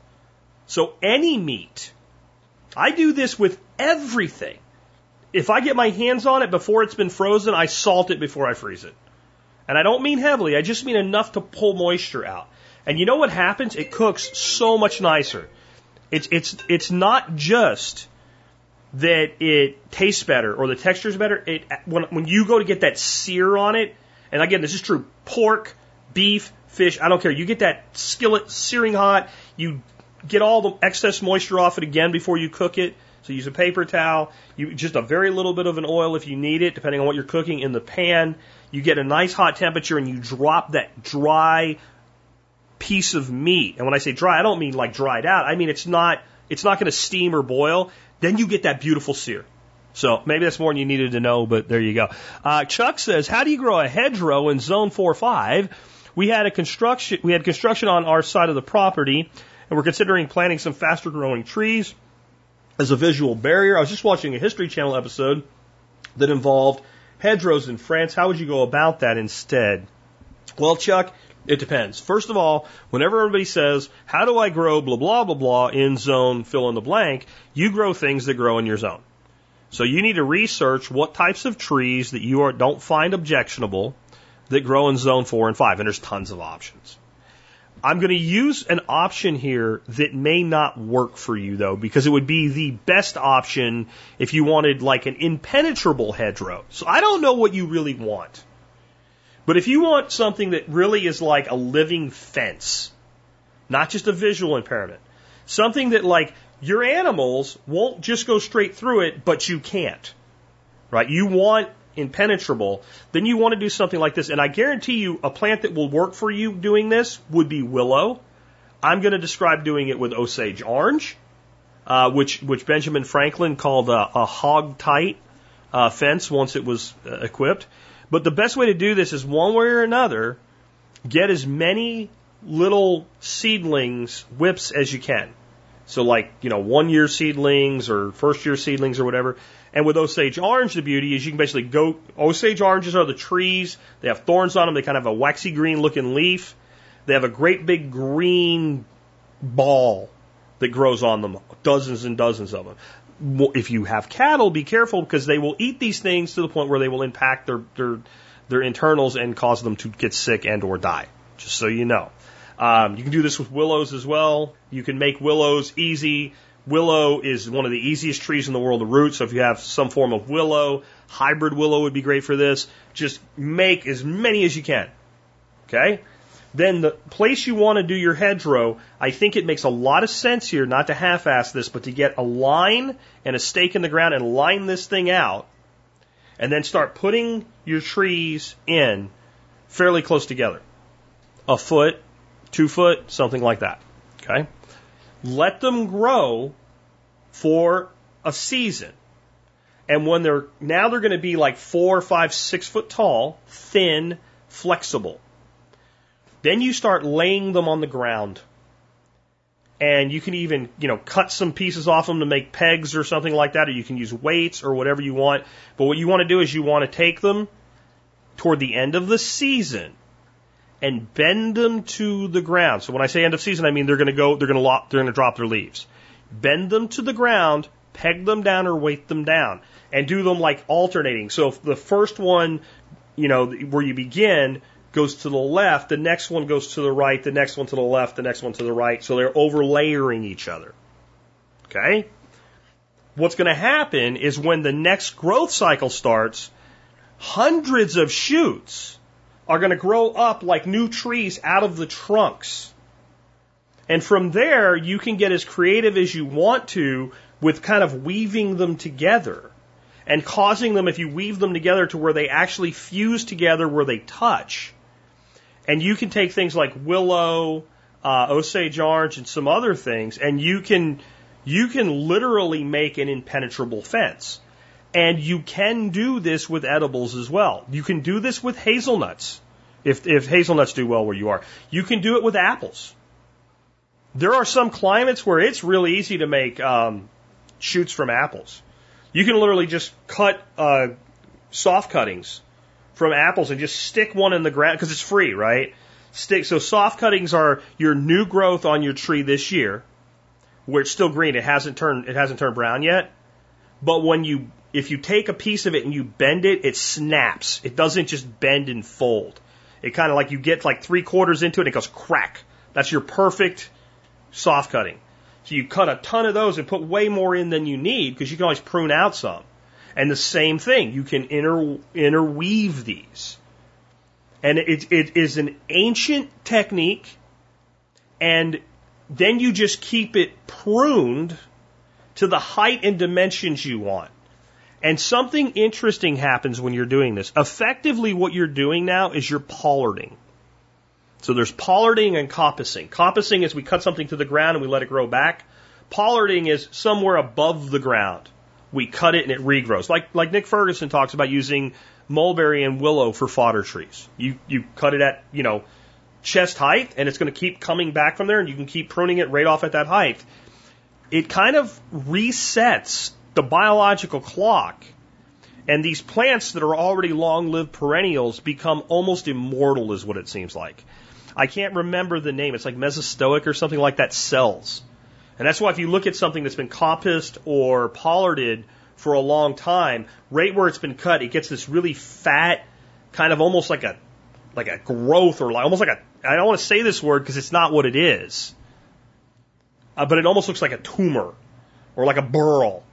So any meat, I do this with everything. If I get my hands on it before it's been frozen, I salt it before I freeze it. And I don't mean heavily, I just mean enough to pull moisture out. And you know what happens? It cooks so much nicer. It's, it's, it's not just that it tastes better or the texture is better. It, when, when you go to get that sear on it, and again, this is true pork, beef, fish, I don't care. You get that skillet searing hot, you get all the excess moisture off it again before you cook it. So use a paper towel, you just a very little bit of an oil if you need it, depending on what you're cooking in the pan. You get a nice hot temperature and you drop that dry piece of meat. And when I say dry, I don't mean like dried out. I mean it's not it's not going to steam or boil. Then you get that beautiful sear. So maybe that's more than you needed to know, but there you go. Uh, Chuck says, how do you grow a hedgerow in zone four five? We had a construction, we had construction on our side of the property, and we're considering planting some faster growing trees as a visual barrier. I was just watching a History Channel episode that involved hedgerows in France. How would you go about that instead? Well, Chuck, it depends. First of all, whenever everybody says, how do I grow blah, blah, blah, blah in zone fill in the blank, you grow things that grow in your zone. So you need to research what types of trees that you are, don't find objectionable that grow in zone four and five, and there's tons of options. I'm going to use an option here that may not work for you though, because it would be the best option if you wanted like an impenetrable hedgerow. So I don't know what you really want. But if you want something that really is like a living fence, not just a visual impairment, something that like your animals won't just go straight through it, but you can't. Right? You want impenetrable, then you want to do something like this. And I guarantee you, a plant that will work for you doing this would be willow. I'm going to describe doing it with Osage orange, uh, which which Benjamin Franklin called a, a hog tight uh, fence once it was uh, equipped. But the best way to do this is one way or another, get as many little seedlings, whips as you can. So like, you know, one year seedlings or first year seedlings or whatever. And with Osage orange, the beauty is you can basically go, Osage oranges are the trees. They have thorns on them. They kind of have a waxy green looking leaf. They have a great big green ball that grows on them, dozens and dozens of them. If you have cattle, be careful because they will eat these things to the point where they will impact their, their, their internals and cause them to get sick and or die. Just so you know. Um, you can do this with willows as well. You can make willows easy Willow is one of the easiest trees in the world to root. So if you have some form of willow, hybrid willow would be great for this. Just make as many as you can. Okay? Then the place you want to do your hedgerow, I think it makes a lot of sense here not to half ass this, but to get a line and a stake in the ground and line this thing out and then start putting your trees in fairly close together. A foot, two foot, something like that. Okay? let them grow for a season. And when they're now they're going to be like four, five, six foot tall, thin, flexible. Then you start laying them on the ground. And you can even, you know, cut some pieces off them to make pegs or something like that, or you can use weights or whatever you want. But what you want to do is you want to take them toward the end of the season and bend them to the ground. So when I say end of season, I mean they're going to go, they're going to they're going to drop their leaves. Bend them to the ground, peg them down or weight them down, and do them like alternating. So if the first one, you know, where you begin goes to the left, the next one goes to the right, the next one to the left, the next one to the right. So they're overlayering each other. Okay? What's going to happen is when the next growth cycle starts, hundreds of shoots are going to grow up like new trees out of the trunks. And from there, you can get as creative as you want to with kind of weaving them together and causing them, if you weave them together, to where they actually fuse together where they touch. And you can take things like willow, uh, Osage orange, and some other things, and you can you can literally make an impenetrable fence. And you can do this with edibles as well. You can do this with hazelnuts, if, if hazelnuts do well where you are. You can do it with apples. There are some climates where it's really easy to make um, shoots from apples. You can literally just cut uh, soft cuttings from apples and just stick one in the ground because it's free, right? Stick so soft cuttings are your new growth on your tree this year, where it's still green. It hasn't turned it hasn't turned brown yet. But when you if you take a piece of it and you bend it, it snaps. It doesn't just bend and fold. It kind of like you get like three quarters into it, and it goes crack. That's your perfect soft cutting. So you cut a ton of those and put way more in than you need because you can always prune out some. And the same thing, you can inter, interweave these. And it, it is an ancient technique, and then you just keep it pruned to the height and dimensions you want. And something interesting happens when you're doing this. Effectively, what you're doing now is you're pollarding. So there's pollarding and coppicing. Coppicing is we cut something to the ground and we let it grow back. Pollarding is somewhere above the ground. We cut it and it regrows. Like like Nick Ferguson talks about using mulberry and willow for fodder trees. You you cut it at, you know, chest height and it's going to keep coming back from there and you can keep pruning it right off at that height. It kind of resets the biological clock and these plants that are already long lived perennials become almost immortal, is what it seems like. I can't remember the name. It's like mesostoic or something like that cells. And that's why if you look at something that's been coppiced or pollarded for a long time, right where it's been cut, it gets this really fat, kind of almost like a like a growth or like, almost like a I don't want to say this word because it's not what it is. Uh, but it almost looks like a tumor or like a burl,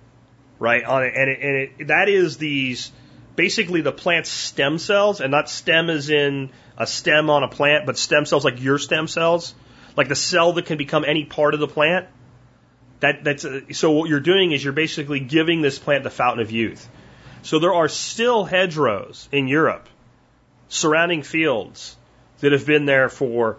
right? On it, and it, and it, that is these basically the plant's stem cells, and not stem as in a stem on a plant, but stem cells like your stem cells, like the cell that can become any part of the plant. That, that's uh, so what you're doing is you're basically giving this plant the fountain of youth. So there are still hedgerows in Europe surrounding fields that have been there for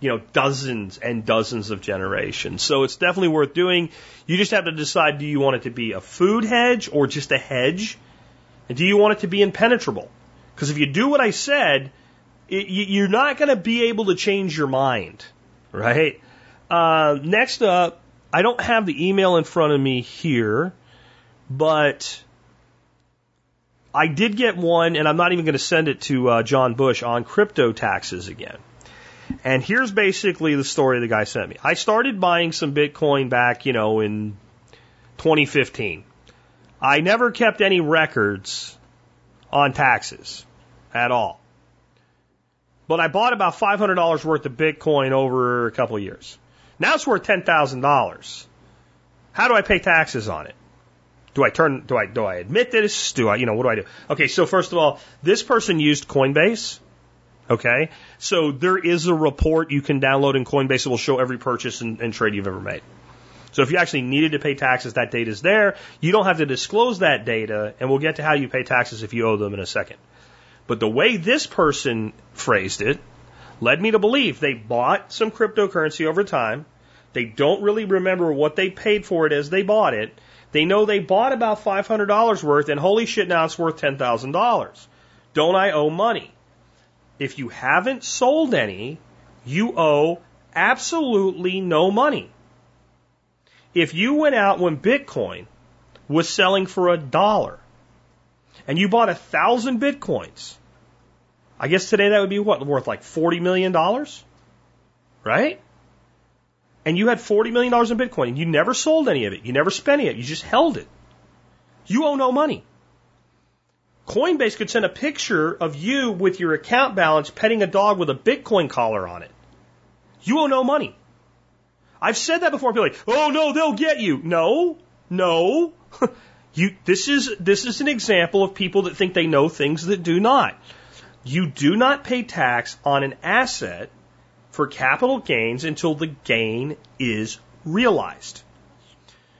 you know dozens and dozens of generations. So it's definitely worth doing. You just have to decide do you want it to be a food hedge or just a hedge? And do you want it to be impenetrable? Because if you do what I said, it, you're not going to be able to change your mind, right? Uh, next up, I don't have the email in front of me here, but I did get one, and I'm not even going to send it to uh, John Bush on crypto taxes again. And here's basically the story the guy sent me. I started buying some Bitcoin back, you know, in 2015. I never kept any records on taxes at all. But I bought about $500 worth of Bitcoin over a couple of years. Now it's worth $10,000. How do I pay taxes on it? Do I turn, do I, do I admit this? Do I, you know, what do I do? Okay, so first of all, this person used Coinbase. Okay, so there is a report you can download in Coinbase that will show every purchase and, and trade you've ever made. So if you actually needed to pay taxes, that data is there. You don't have to disclose that data, and we'll get to how you pay taxes if you owe them in a second. But the way this person phrased it led me to believe they bought some cryptocurrency over time. They don't really remember what they paid for it as they bought it. They know they bought about $500 worth, and holy shit, now it's worth $10,000. Don't I owe money? If you haven't sold any, you owe absolutely no money. If you went out when Bitcoin was selling for a dollar and you bought a thousand bitcoins, I guess today that would be what worth like forty million dollars, right? And you had forty million dollars in Bitcoin and you never sold any of it, you never spent any of it, you just held it. You owe no money. Coinbase could send a picture of you with your account balance petting a dog with a Bitcoin collar on it. You owe no money. I've said that before. People like, oh no, they'll get you. No, no. You, this is, this is an example of people that think they know things that do not. You do not pay tax on an asset for capital gains until the gain is realized.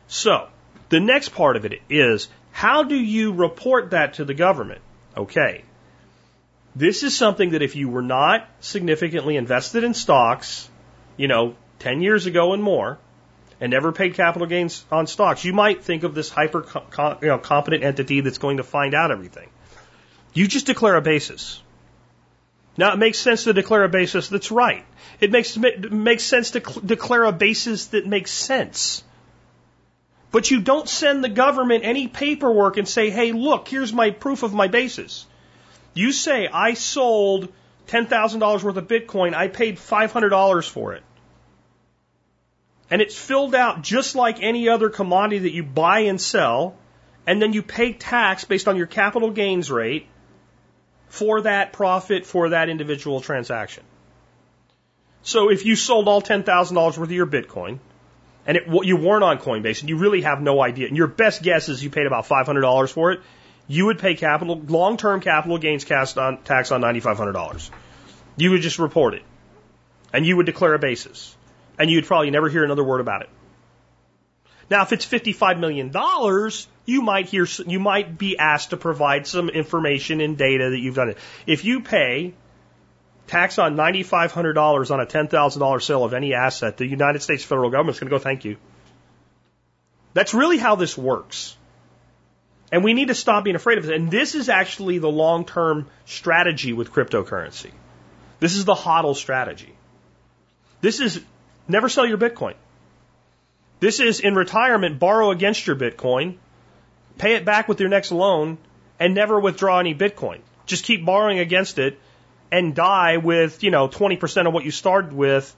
So, the next part of it is how do you report that to the government? Okay. This is something that if you were not significantly invested in stocks you know, 10 years ago and more, and never paid capital gains on stocks, you might think of this hyper you know, competent entity that's going to find out everything. You just declare a basis. Now, it makes sense to declare a basis that's right. It makes, makes sense to declare a basis that makes sense. But you don't send the government any paperwork and say, hey, look, here's my proof of my basis. You say, I sold $10,000 worth of Bitcoin, I paid $500 for it. And it's filled out just like any other commodity that you buy and sell, and then you pay tax based on your capital gains rate for that profit for that individual transaction. So if you sold all $10,000 worth of your Bitcoin, and it, you weren't on Coinbase, and you really have no idea, and your best guess is you paid about $500 for it, you would pay capital long-term capital gains tax on tax on $9,500. You would just report it, and you would declare a basis, and you'd probably never hear another word about it. Now, if it's $55 million, you might hear, you might be asked to provide some information and data that you've done it. If you pay tax on $9,500 on a $10,000 sale of any asset, the United States federal government's going to go, thank you. That's really how this works. And we need to stop being afraid of it. And this is actually the long term strategy with cryptocurrency. This is the HODL strategy. This is never sell your Bitcoin. This is in retirement, borrow against your Bitcoin, pay it back with your next loan, and never withdraw any Bitcoin. Just keep borrowing against it and die with, you know, 20% of what you started with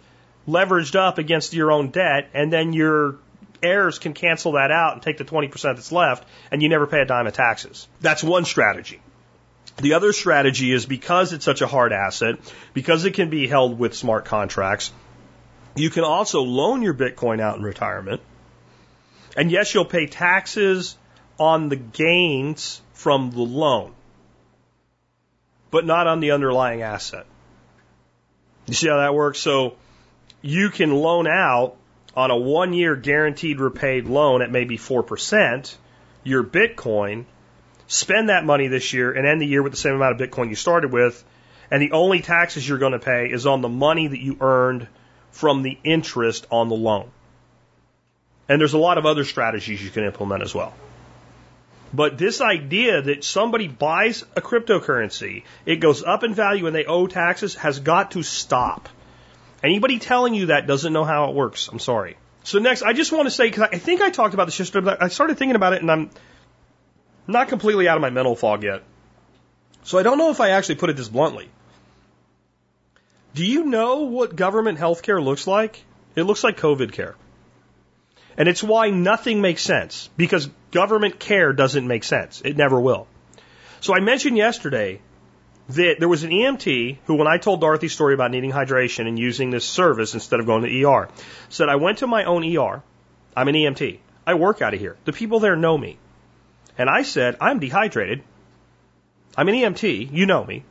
leveraged up against your own debt, and then your heirs can cancel that out and take the 20% that's left, and you never pay a dime of taxes. That's one strategy. The other strategy is because it's such a hard asset, because it can be held with smart contracts, you can also loan your Bitcoin out in retirement. And yes, you'll pay taxes on the gains from the loan but not on the underlying asset. You see how that works? So you can loan out on a one year guaranteed repaid loan at maybe 4%, your Bitcoin, spend that money this year and end the year with the same amount of Bitcoin you started with, and the only taxes you're going to pay is on the money that you earned from the interest on the loan. And there's a lot of other strategies you can implement as well. But this idea that somebody buys a cryptocurrency, it goes up in value and they owe taxes has got to stop. Anybody telling you that doesn't know how it works. I'm sorry. So next, I just want to say, because I think I talked about this yesterday, but I started thinking about it and I'm not completely out of my mental fog yet. So I don't know if I actually put it this bluntly. Do you know what government health care looks like? It looks like COVID care. And it's why nothing makes sense because government care doesn't make sense. It never will. So I mentioned yesterday that there was an EMT who, when I told Dorothy's story about needing hydration and using this service instead of going to ER, said, I went to my own ER. I'm an EMT. I work out of here. The people there know me. And I said, I'm dehydrated. I'm an EMT. You know me.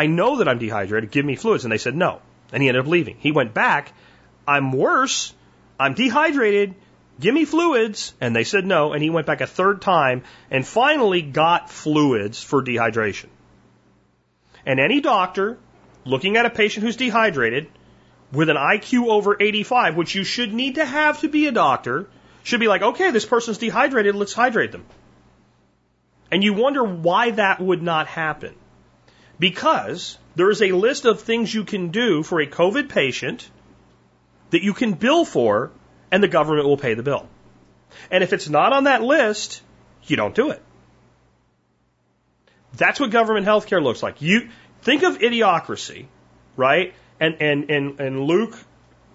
I know that I'm dehydrated. Give me fluids. And they said, no. And he ended up leaving. He went back. I'm worse. I'm dehydrated. Give me fluids. And they said no. And he went back a third time and finally got fluids for dehydration. And any doctor looking at a patient who's dehydrated with an IQ over 85, which you should need to have to be a doctor, should be like, okay, this person's dehydrated. Let's hydrate them. And you wonder why that would not happen. Because there is a list of things you can do for a COVID patient that you can bill for, and the government will pay the bill. And if it's not on that list, you don't do it. That's what government health care looks like. You think of idiocracy, right? And and and and Luke,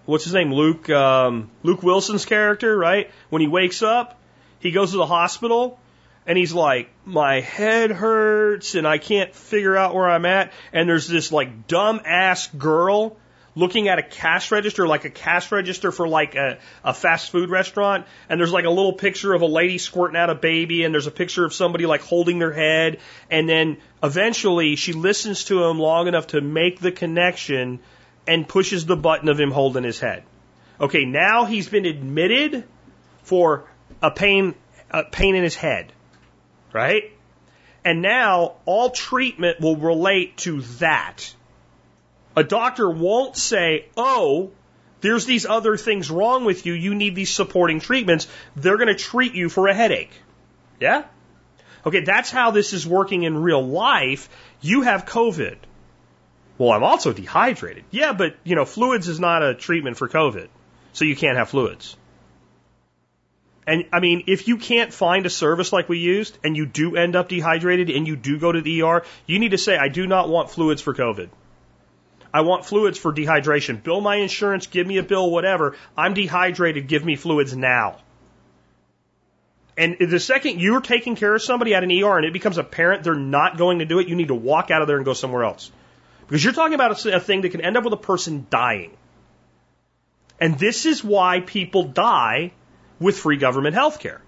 what's his name? Luke um, Luke Wilson's character, right? When he wakes up, he goes to the hospital and he's like, my head hurts and I can't figure out where I'm at. And there's this like dumb ass girl looking at a cash register, like a cash register for like a, a fast food restaurant, and there's like a little picture of a lady squirting out a baby, and there's a picture of somebody like holding their head, and then eventually she listens to him long enough to make the connection and pushes the button of him holding his head. Okay, now he's been admitted for a pain, a pain in his head, right? And now all treatment will relate to that. A doctor won't say, oh, there's these other things wrong with you. You need these supporting treatments. They're going to treat you for a headache. Yeah? Okay, that's how this is working in real life. You have COVID. Well, I'm also dehydrated. Yeah, but, you know, fluids is not a treatment for COVID. So you can't have fluids. And I mean, if you can't find a service like we used and you do end up dehydrated and you do go to the ER, you need to say, I do not want fluids for COVID. I want fluids for dehydration. Bill my insurance, give me a bill, whatever. I'm dehydrated, give me fluids now. And the second you're taking care of somebody at an ER and it becomes apparent they're not going to do it, you need to walk out of there and go somewhere else. Because you're talking about a, thing that can end up with a person dying. And this is why people die with free government health care.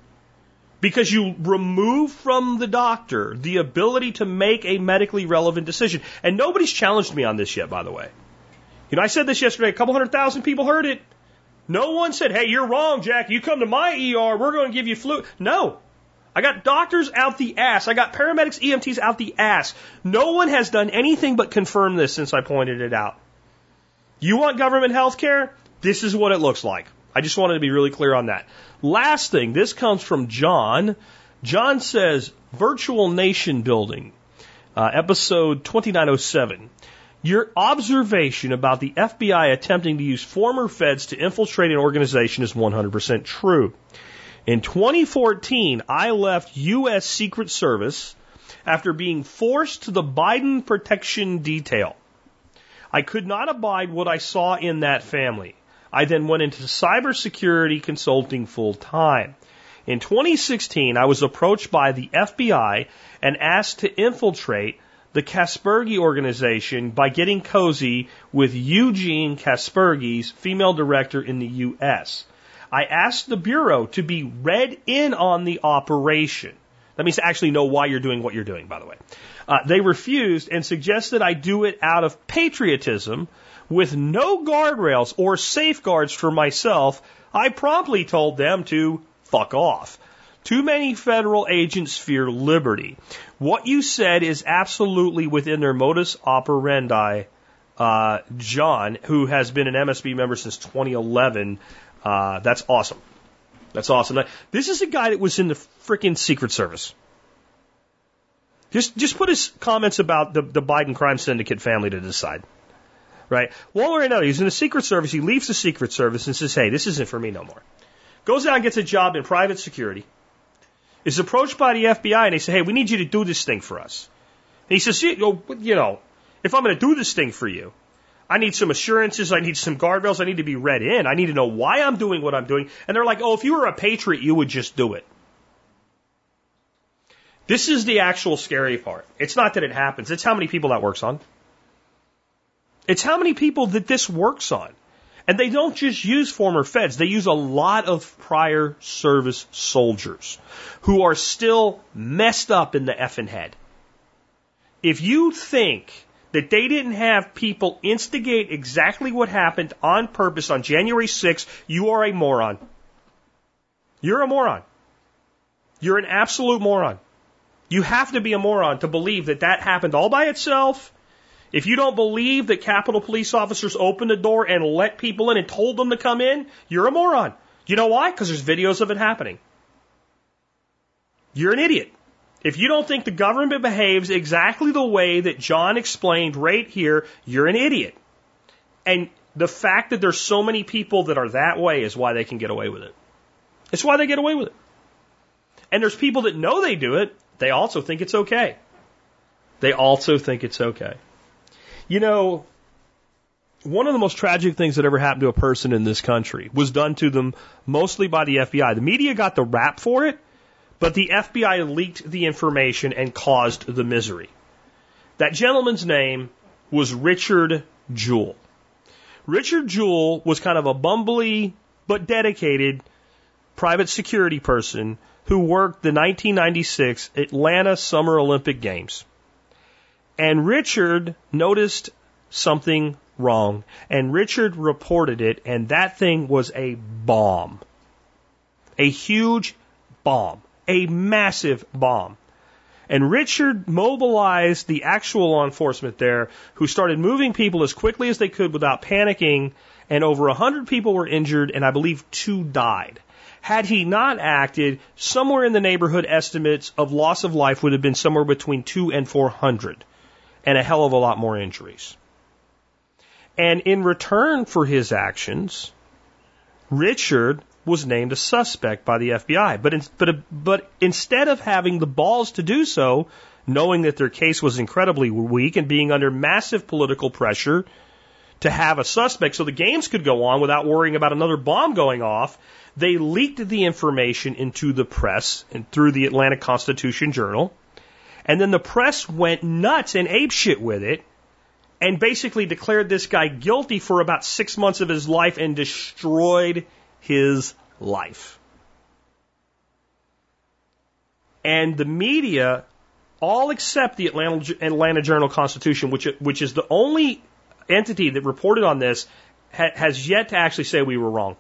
Because you remove from the doctor the ability to make a medically relevant decision. And nobody's challenged me on this yet, by the way. You know, I said this yesterday, a couple hundred thousand people heard it. No one said, hey, you're wrong, Jack. You come to my ER, we're going to give you flu. No. I got doctors out the ass. I got paramedics, EMTs out the ass. No one has done anything but confirm this since I pointed it out. You want government health care? This is what it looks like. I just wanted to be really clear on that. Last thing, this comes from John. John says, virtual nation building, uh, episode 2907. Your observation about the FBI attempting to use former feds to infiltrate an organization is 100% true. In 2014, I left U.S. Secret Service after being forced to the Biden Protection Detail. I could not abide what I saw in that family. I then went into cybersecurity consulting full time. In 2016, I was approached by the FBI and asked to infiltrate the Kaspersky organization by getting cozy with Eugene Kaspersky's female director in the U.S. I asked the Bureau to be read in on the operation. That means to actually know why you're doing what you're doing, by the way. Uh, they refused and suggested I do it out of patriotism with no guardrails or safeguards for myself, I promptly told them to fuck off. Too many federal agents fear liberty. What you said is absolutely within their modus operandi. Uh, John, who has been an MSB member since 2011, uh, that's awesome. That's awesome. This is a guy that was in the freaking Secret Service. Just, just put his comments about the, the Biden crime syndicate family to the side right? One way or another, he's in the Secret Service. He leaves the Secret Service and says, hey, this isn't for me no more. Goes out and gets a job in private security. Is approached by the FBI and they say, hey, we need you to do this thing for us. And he says, you know, if I'm going to do this thing for you, I need some assurances. I need some guardrails. I need to be read in. I need to know why I'm doing what I'm doing. And they're like, oh, if you were a patriot, you would just do it. This is the actual scary part. It's not that it happens. It's how many people that works on. It's how many people that this works on. And they don't just use former feds, they use a lot of prior service soldiers who are still messed up in the effing head. If you think that they didn't have people instigate exactly what happened on purpose on January 6th, you are a moron. You're a moron. You're an absolute moron. You have to be a moron to believe that that happened all by itself if you don't believe that Capitol police officers opened the door and let people in and told them to come in, you're a moron. You know why? Because there's videos of it happening. You're an idiot. If you don't think the government behaves exactly the way that John explained right here, you're an idiot. And the fact that there's so many people that are that way is why they can get away with it. It's why they get away with it. And there's people that know they do it, they also think it's okay. They also think it's okay. You know, one of the most tragic things that ever happened to a person in this country was done to them mostly by the FBI. The media got the rap for it, but the FBI leaked the information and caused the misery. That gentleman's name was Richard Jewell. Richard Jewell was kind of a bumbly but dedicated private security person who worked the 1996 Atlanta Summer Olympic Games. And Richard noticed something wrong. And Richard reported it, and that thing was a bomb. A huge bomb. A massive bomb. And Richard mobilized the actual law enforcement there who started moving people as quickly as they could without panicking. And over a hundred people were injured and I believe two died. Had he not acted, somewhere in the neighborhood estimates of loss of life would have been somewhere between two and four hundred and a hell of a lot more injuries. And in return for his actions, Richard was named a suspect by the FBI. But, in, but, but instead of having the balls to do so, knowing that their case was incredibly weak and being under massive political pressure to have a suspect so the games could go on without worrying about another bomb going off, they leaked the information into the press and through the Atlanta Constitution Journal. And then the press went nuts and apeshit with it and basically declared this guy guilty for about six months of his life and destroyed his life. And the media all except the Atlanta, Atlanta Journal Constitution, which, which is the only entity that reported on this, ha, has yet to actually say we were wrong.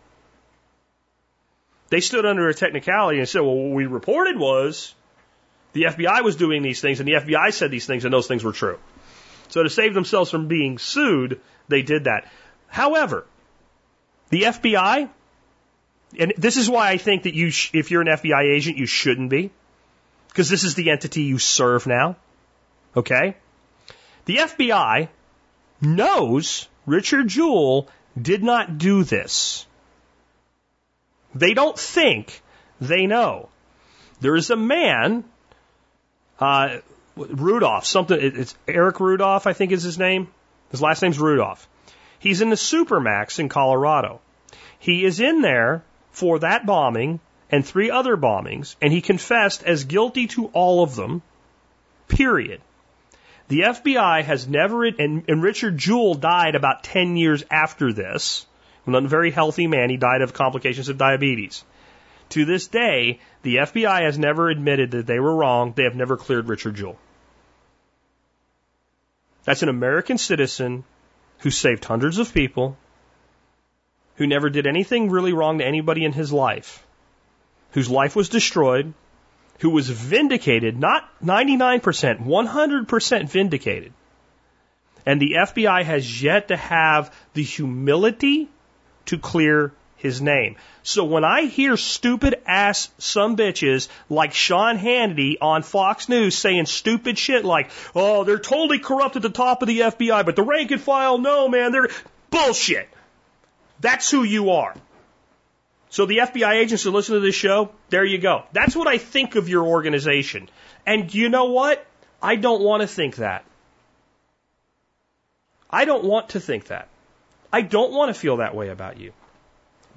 They stood under a technicality and said, well, what we reported was the FBI was doing these things and the FBI said these things and those things were true. So to save themselves from being sued, they did that. However, the FBI and this is why I think that you, sh- if you're an FBI agent, you shouldn't be, because this is the entity you serve now. Okay? The FBI knows Richard Jewell did not do this. They don't think they know. There is a man, uh, Rudolph, something, it's Eric Rudolph, I think is his name. His last name's Rudolph. He's in the Supermax in Colorado. He is in there for that bombing and three other bombings, and he confessed as guilty to all of them, period. The FBI has never, and, and Richard Jewell died about 10 years after this. A very healthy man. He died of complications of diabetes. To this day, the FBI has never admitted that they were wrong. They have never cleared Richard Jewell. That's an American citizen who saved hundreds of people, who never did anything really wrong to anybody in his life, whose life was destroyed, who was vindicated, not 99%, 100% vindicated. And the FBI has yet to have the humility to clear his name. So when I hear stupid ass some bitches like Sean Hannity on Fox News saying stupid shit like, oh, they're totally corrupt at the top of the FBI, but the rank and file, no, man, they're bullshit. That's who you are. So the FBI agents who listen to this show, there you go. That's what I think of your organization. And you know what? I don't want to think that. I don't want to think that. I don't want to feel that way about you.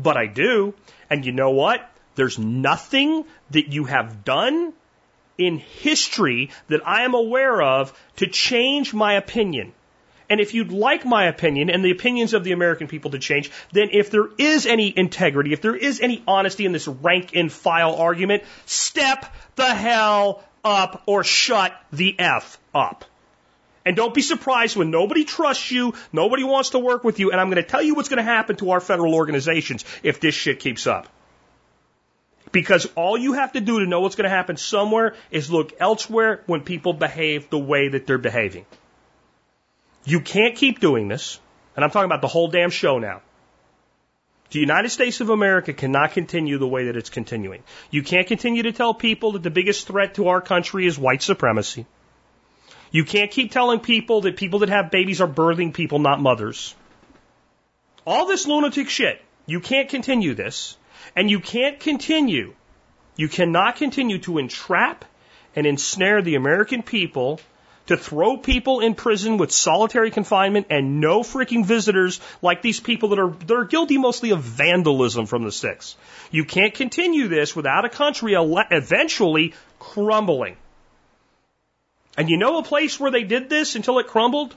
But I do. And you know what? There's nothing that you have done in history that I am aware of to change my opinion. And if you'd like my opinion and the opinions of the American people to change, then if there is any integrity, if there is any honesty in this rank and file argument, step the hell up or shut the F up. And don't be surprised when nobody trusts you, nobody wants to work with you, and I'm going to tell you what's going to happen to our federal organizations if this shit keeps up. Because all you have to do to know what's going to happen somewhere is look elsewhere when people behave the way that they're behaving. You can't keep doing this, and I'm talking about the whole damn show now. The United States of America cannot continue the way that it's continuing. You can't continue to tell people that the biggest threat to our country is white supremacy. You can't keep telling people that people that have babies are birthing people, not mothers. All this lunatic shit. You can't continue this. And you can't continue. You cannot continue to entrap and ensnare the American people to throw people in prison with solitary confinement and no freaking visitors like these people that are, that are guilty mostly of vandalism from the six. You can't continue this without a country eventually crumbling. And you know a place where they did this until it crumbled?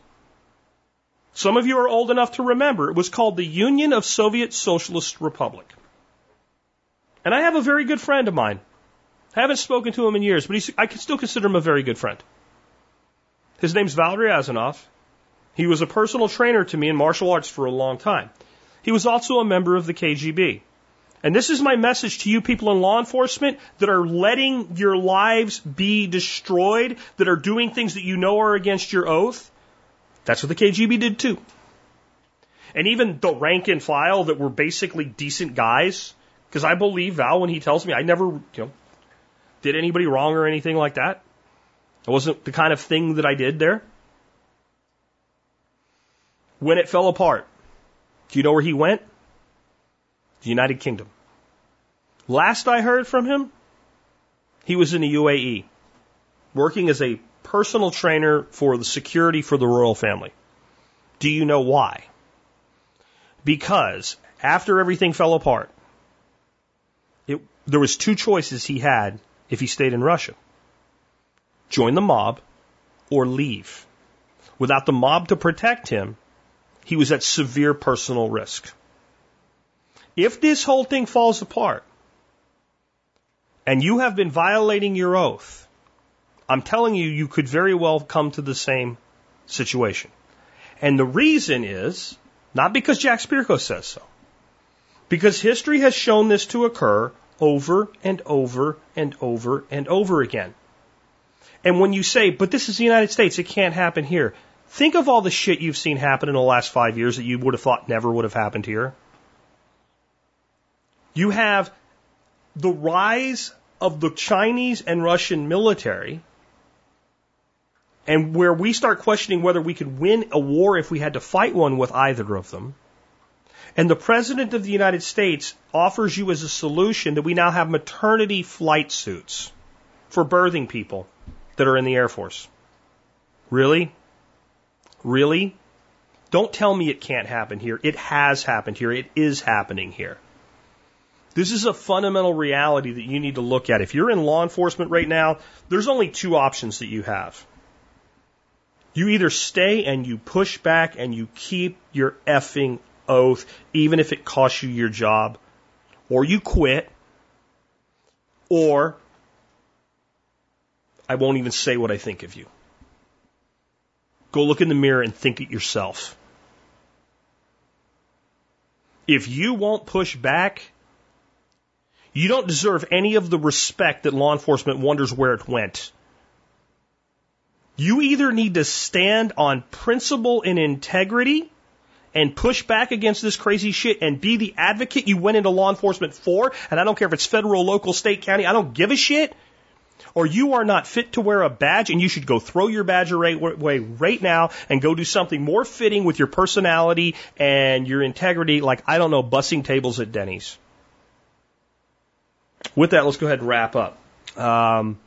Some of you are old enough to remember. It was called the Union of Soviet Socialist Republic. And I have a very good friend of mine. I haven't spoken to him in years, but I can still consider him a very good friend. His name's Valery Azanov. He was a personal trainer to me in martial arts for a long time. He was also a member of the KGB. And this is my message to you people in law enforcement that are letting your lives be destroyed, that are doing things that you know are against your oath. That's what the KGB did too. And even the rank and file that were basically decent guys, because I believe Val when he tells me I never, you know, did anybody wrong or anything like that. It wasn't the kind of thing that I did there. When it fell apart, do you know where he went? The United Kingdom. Last I heard from him, he was in the UAE, working as a personal trainer for the security for the royal family. Do you know why? Because after everything fell apart, it, there was two choices he had if he stayed in Russia. Join the mob or leave. Without the mob to protect him, he was at severe personal risk. If this whole thing falls apart and you have been violating your oath, I'm telling you, you could very well come to the same situation. And the reason is not because Jack Spirko says so, because history has shown this to occur over and over and over and over again. And when you say, but this is the United States, it can't happen here, think of all the shit you've seen happen in the last five years that you would have thought never would have happened here. You have the rise of the Chinese and Russian military, and where we start questioning whether we could win a war if we had to fight one with either of them. And the President of the United States offers you as a solution that we now have maternity flight suits for birthing people that are in the Air Force. Really? Really? Don't tell me it can't happen here. It has happened here. It is happening here. This is a fundamental reality that you need to look at. If you're in law enforcement right now, there's only two options that you have. You either stay and you push back and you keep your effing oath, even if it costs you your job, or you quit, or I won't even say what I think of you. Go look in the mirror and think it yourself. If you won't push back, you don't deserve any of the respect that law enforcement wonders where it went. You either need to stand on principle and integrity and push back against this crazy shit and be the advocate you went into law enforcement for, and I don't care if it's federal, local, state, county, I don't give a shit. Or you are not fit to wear a badge and you should go throw your badge away right now and go do something more fitting with your personality and your integrity, like, I don't know, bussing tables at Denny's. With that, let's go ahead and wrap up. Um,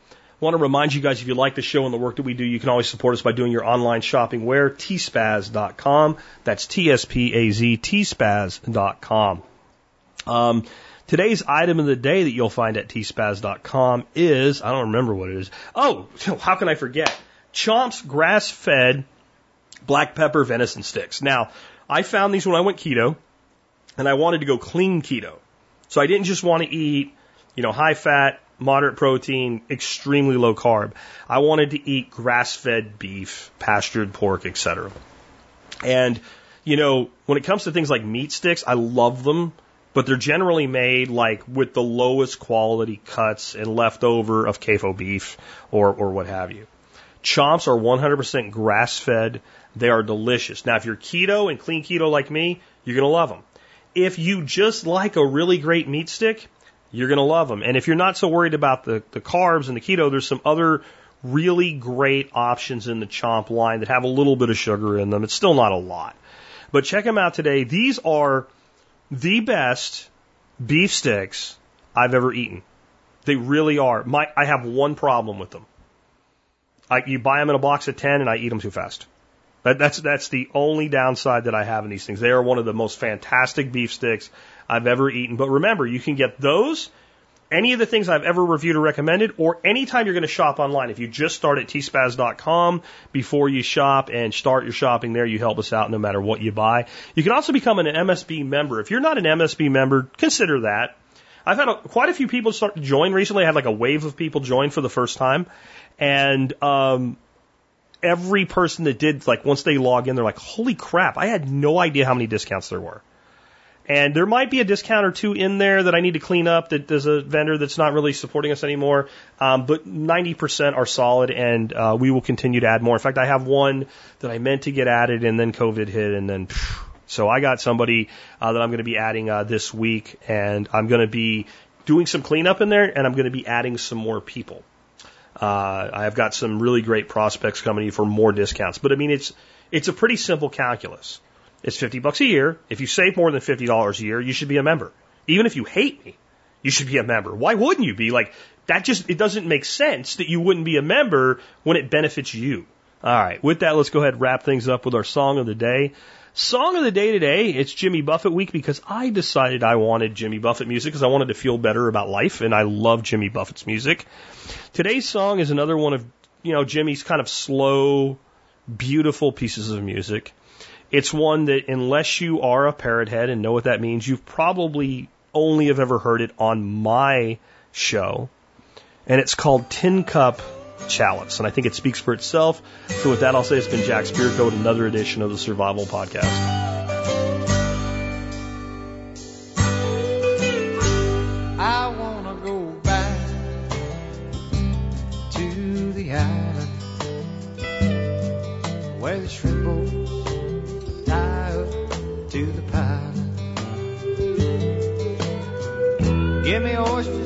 I want to remind you guys if you like the show and the work that we do, you can always support us by doing your online shopping where tspaz.com. That's T S P A Z tspaz.com. Um, today's item of the day that you'll find at tspaz.com is I don't remember what it is. Oh, how can I forget? Chomp's grass fed black pepper venison sticks. Now, I found these when I went keto and I wanted to go clean keto. So I didn't just want to eat you know, high fat, moderate protein, extremely low carb. I wanted to eat grass fed beef, pastured pork, etc. And, you know, when it comes to things like meat sticks, I love them, but they're generally made like with the lowest quality cuts and leftover of CAFO beef or, or what have you. Chomps are 100% grass fed. They are delicious. Now, if you're keto and clean keto like me, you're going to love them. If you just like a really great meat stick, you're going to love them. And if you're not so worried about the, the carbs and the keto, there's some other really great options in the Chomp line that have a little bit of sugar in them. It's still not a lot. But check them out today. These are the best beef sticks I've ever eaten. They really are. My, I have one problem with them. I, you buy them in a box of 10 and I eat them too fast. That, that's, that's the only downside that I have in these things. They are one of the most fantastic beef sticks I've ever eaten. But remember, you can get those, any of the things I've ever reviewed or recommended, or anytime you're going to shop online. If you just start at tspaz.com before you shop and start your shopping there, you help us out no matter what you buy. You can also become an MSB member. If you're not an MSB member, consider that. I've had a, quite a few people start to join recently. I had like a wave of people join for the first time. And, um, every person that did, like, once they log in, they're like, holy crap, I had no idea how many discounts there were. And there might be a discount or two in there that I need to clean up that there's a vendor that's not really supporting us anymore. Um, but 90% are solid and uh, we will continue to add more. In fact, I have one that I meant to get added and then COVID hit and then phew, so I got somebody uh, that I'm going to be adding uh, this week and I'm going to be doing some cleanup in there and I'm going to be adding some more people. Uh, I've got some really great prospects coming in for more discounts. But I mean, it's, it's a pretty simple calculus. It's 50 bucks a year. If you save more than $50 a year, you should be a member. Even if you hate me, you should be a member. Why wouldn't you be? Like, that just, it doesn't make sense that you wouldn't be a member when it benefits you. All right. With that, let's go ahead and wrap things up with our song of the day. Song of the day today, it's Jimmy Buffett week because I decided I wanted Jimmy Buffett music because I wanted to feel better about life and I love Jimmy Buffett's music. Today's song is another one of, you know, Jimmy's kind of slow, beautiful pieces of music. It's one that unless you are a parrot head and know what that means, you've probably only have ever heard it on my show. And it's called Tin Cup Chalice. And I think it speaks for itself. So with that, I'll say it's been Jack Spirko with another edition of the Survival Podcast. hoje.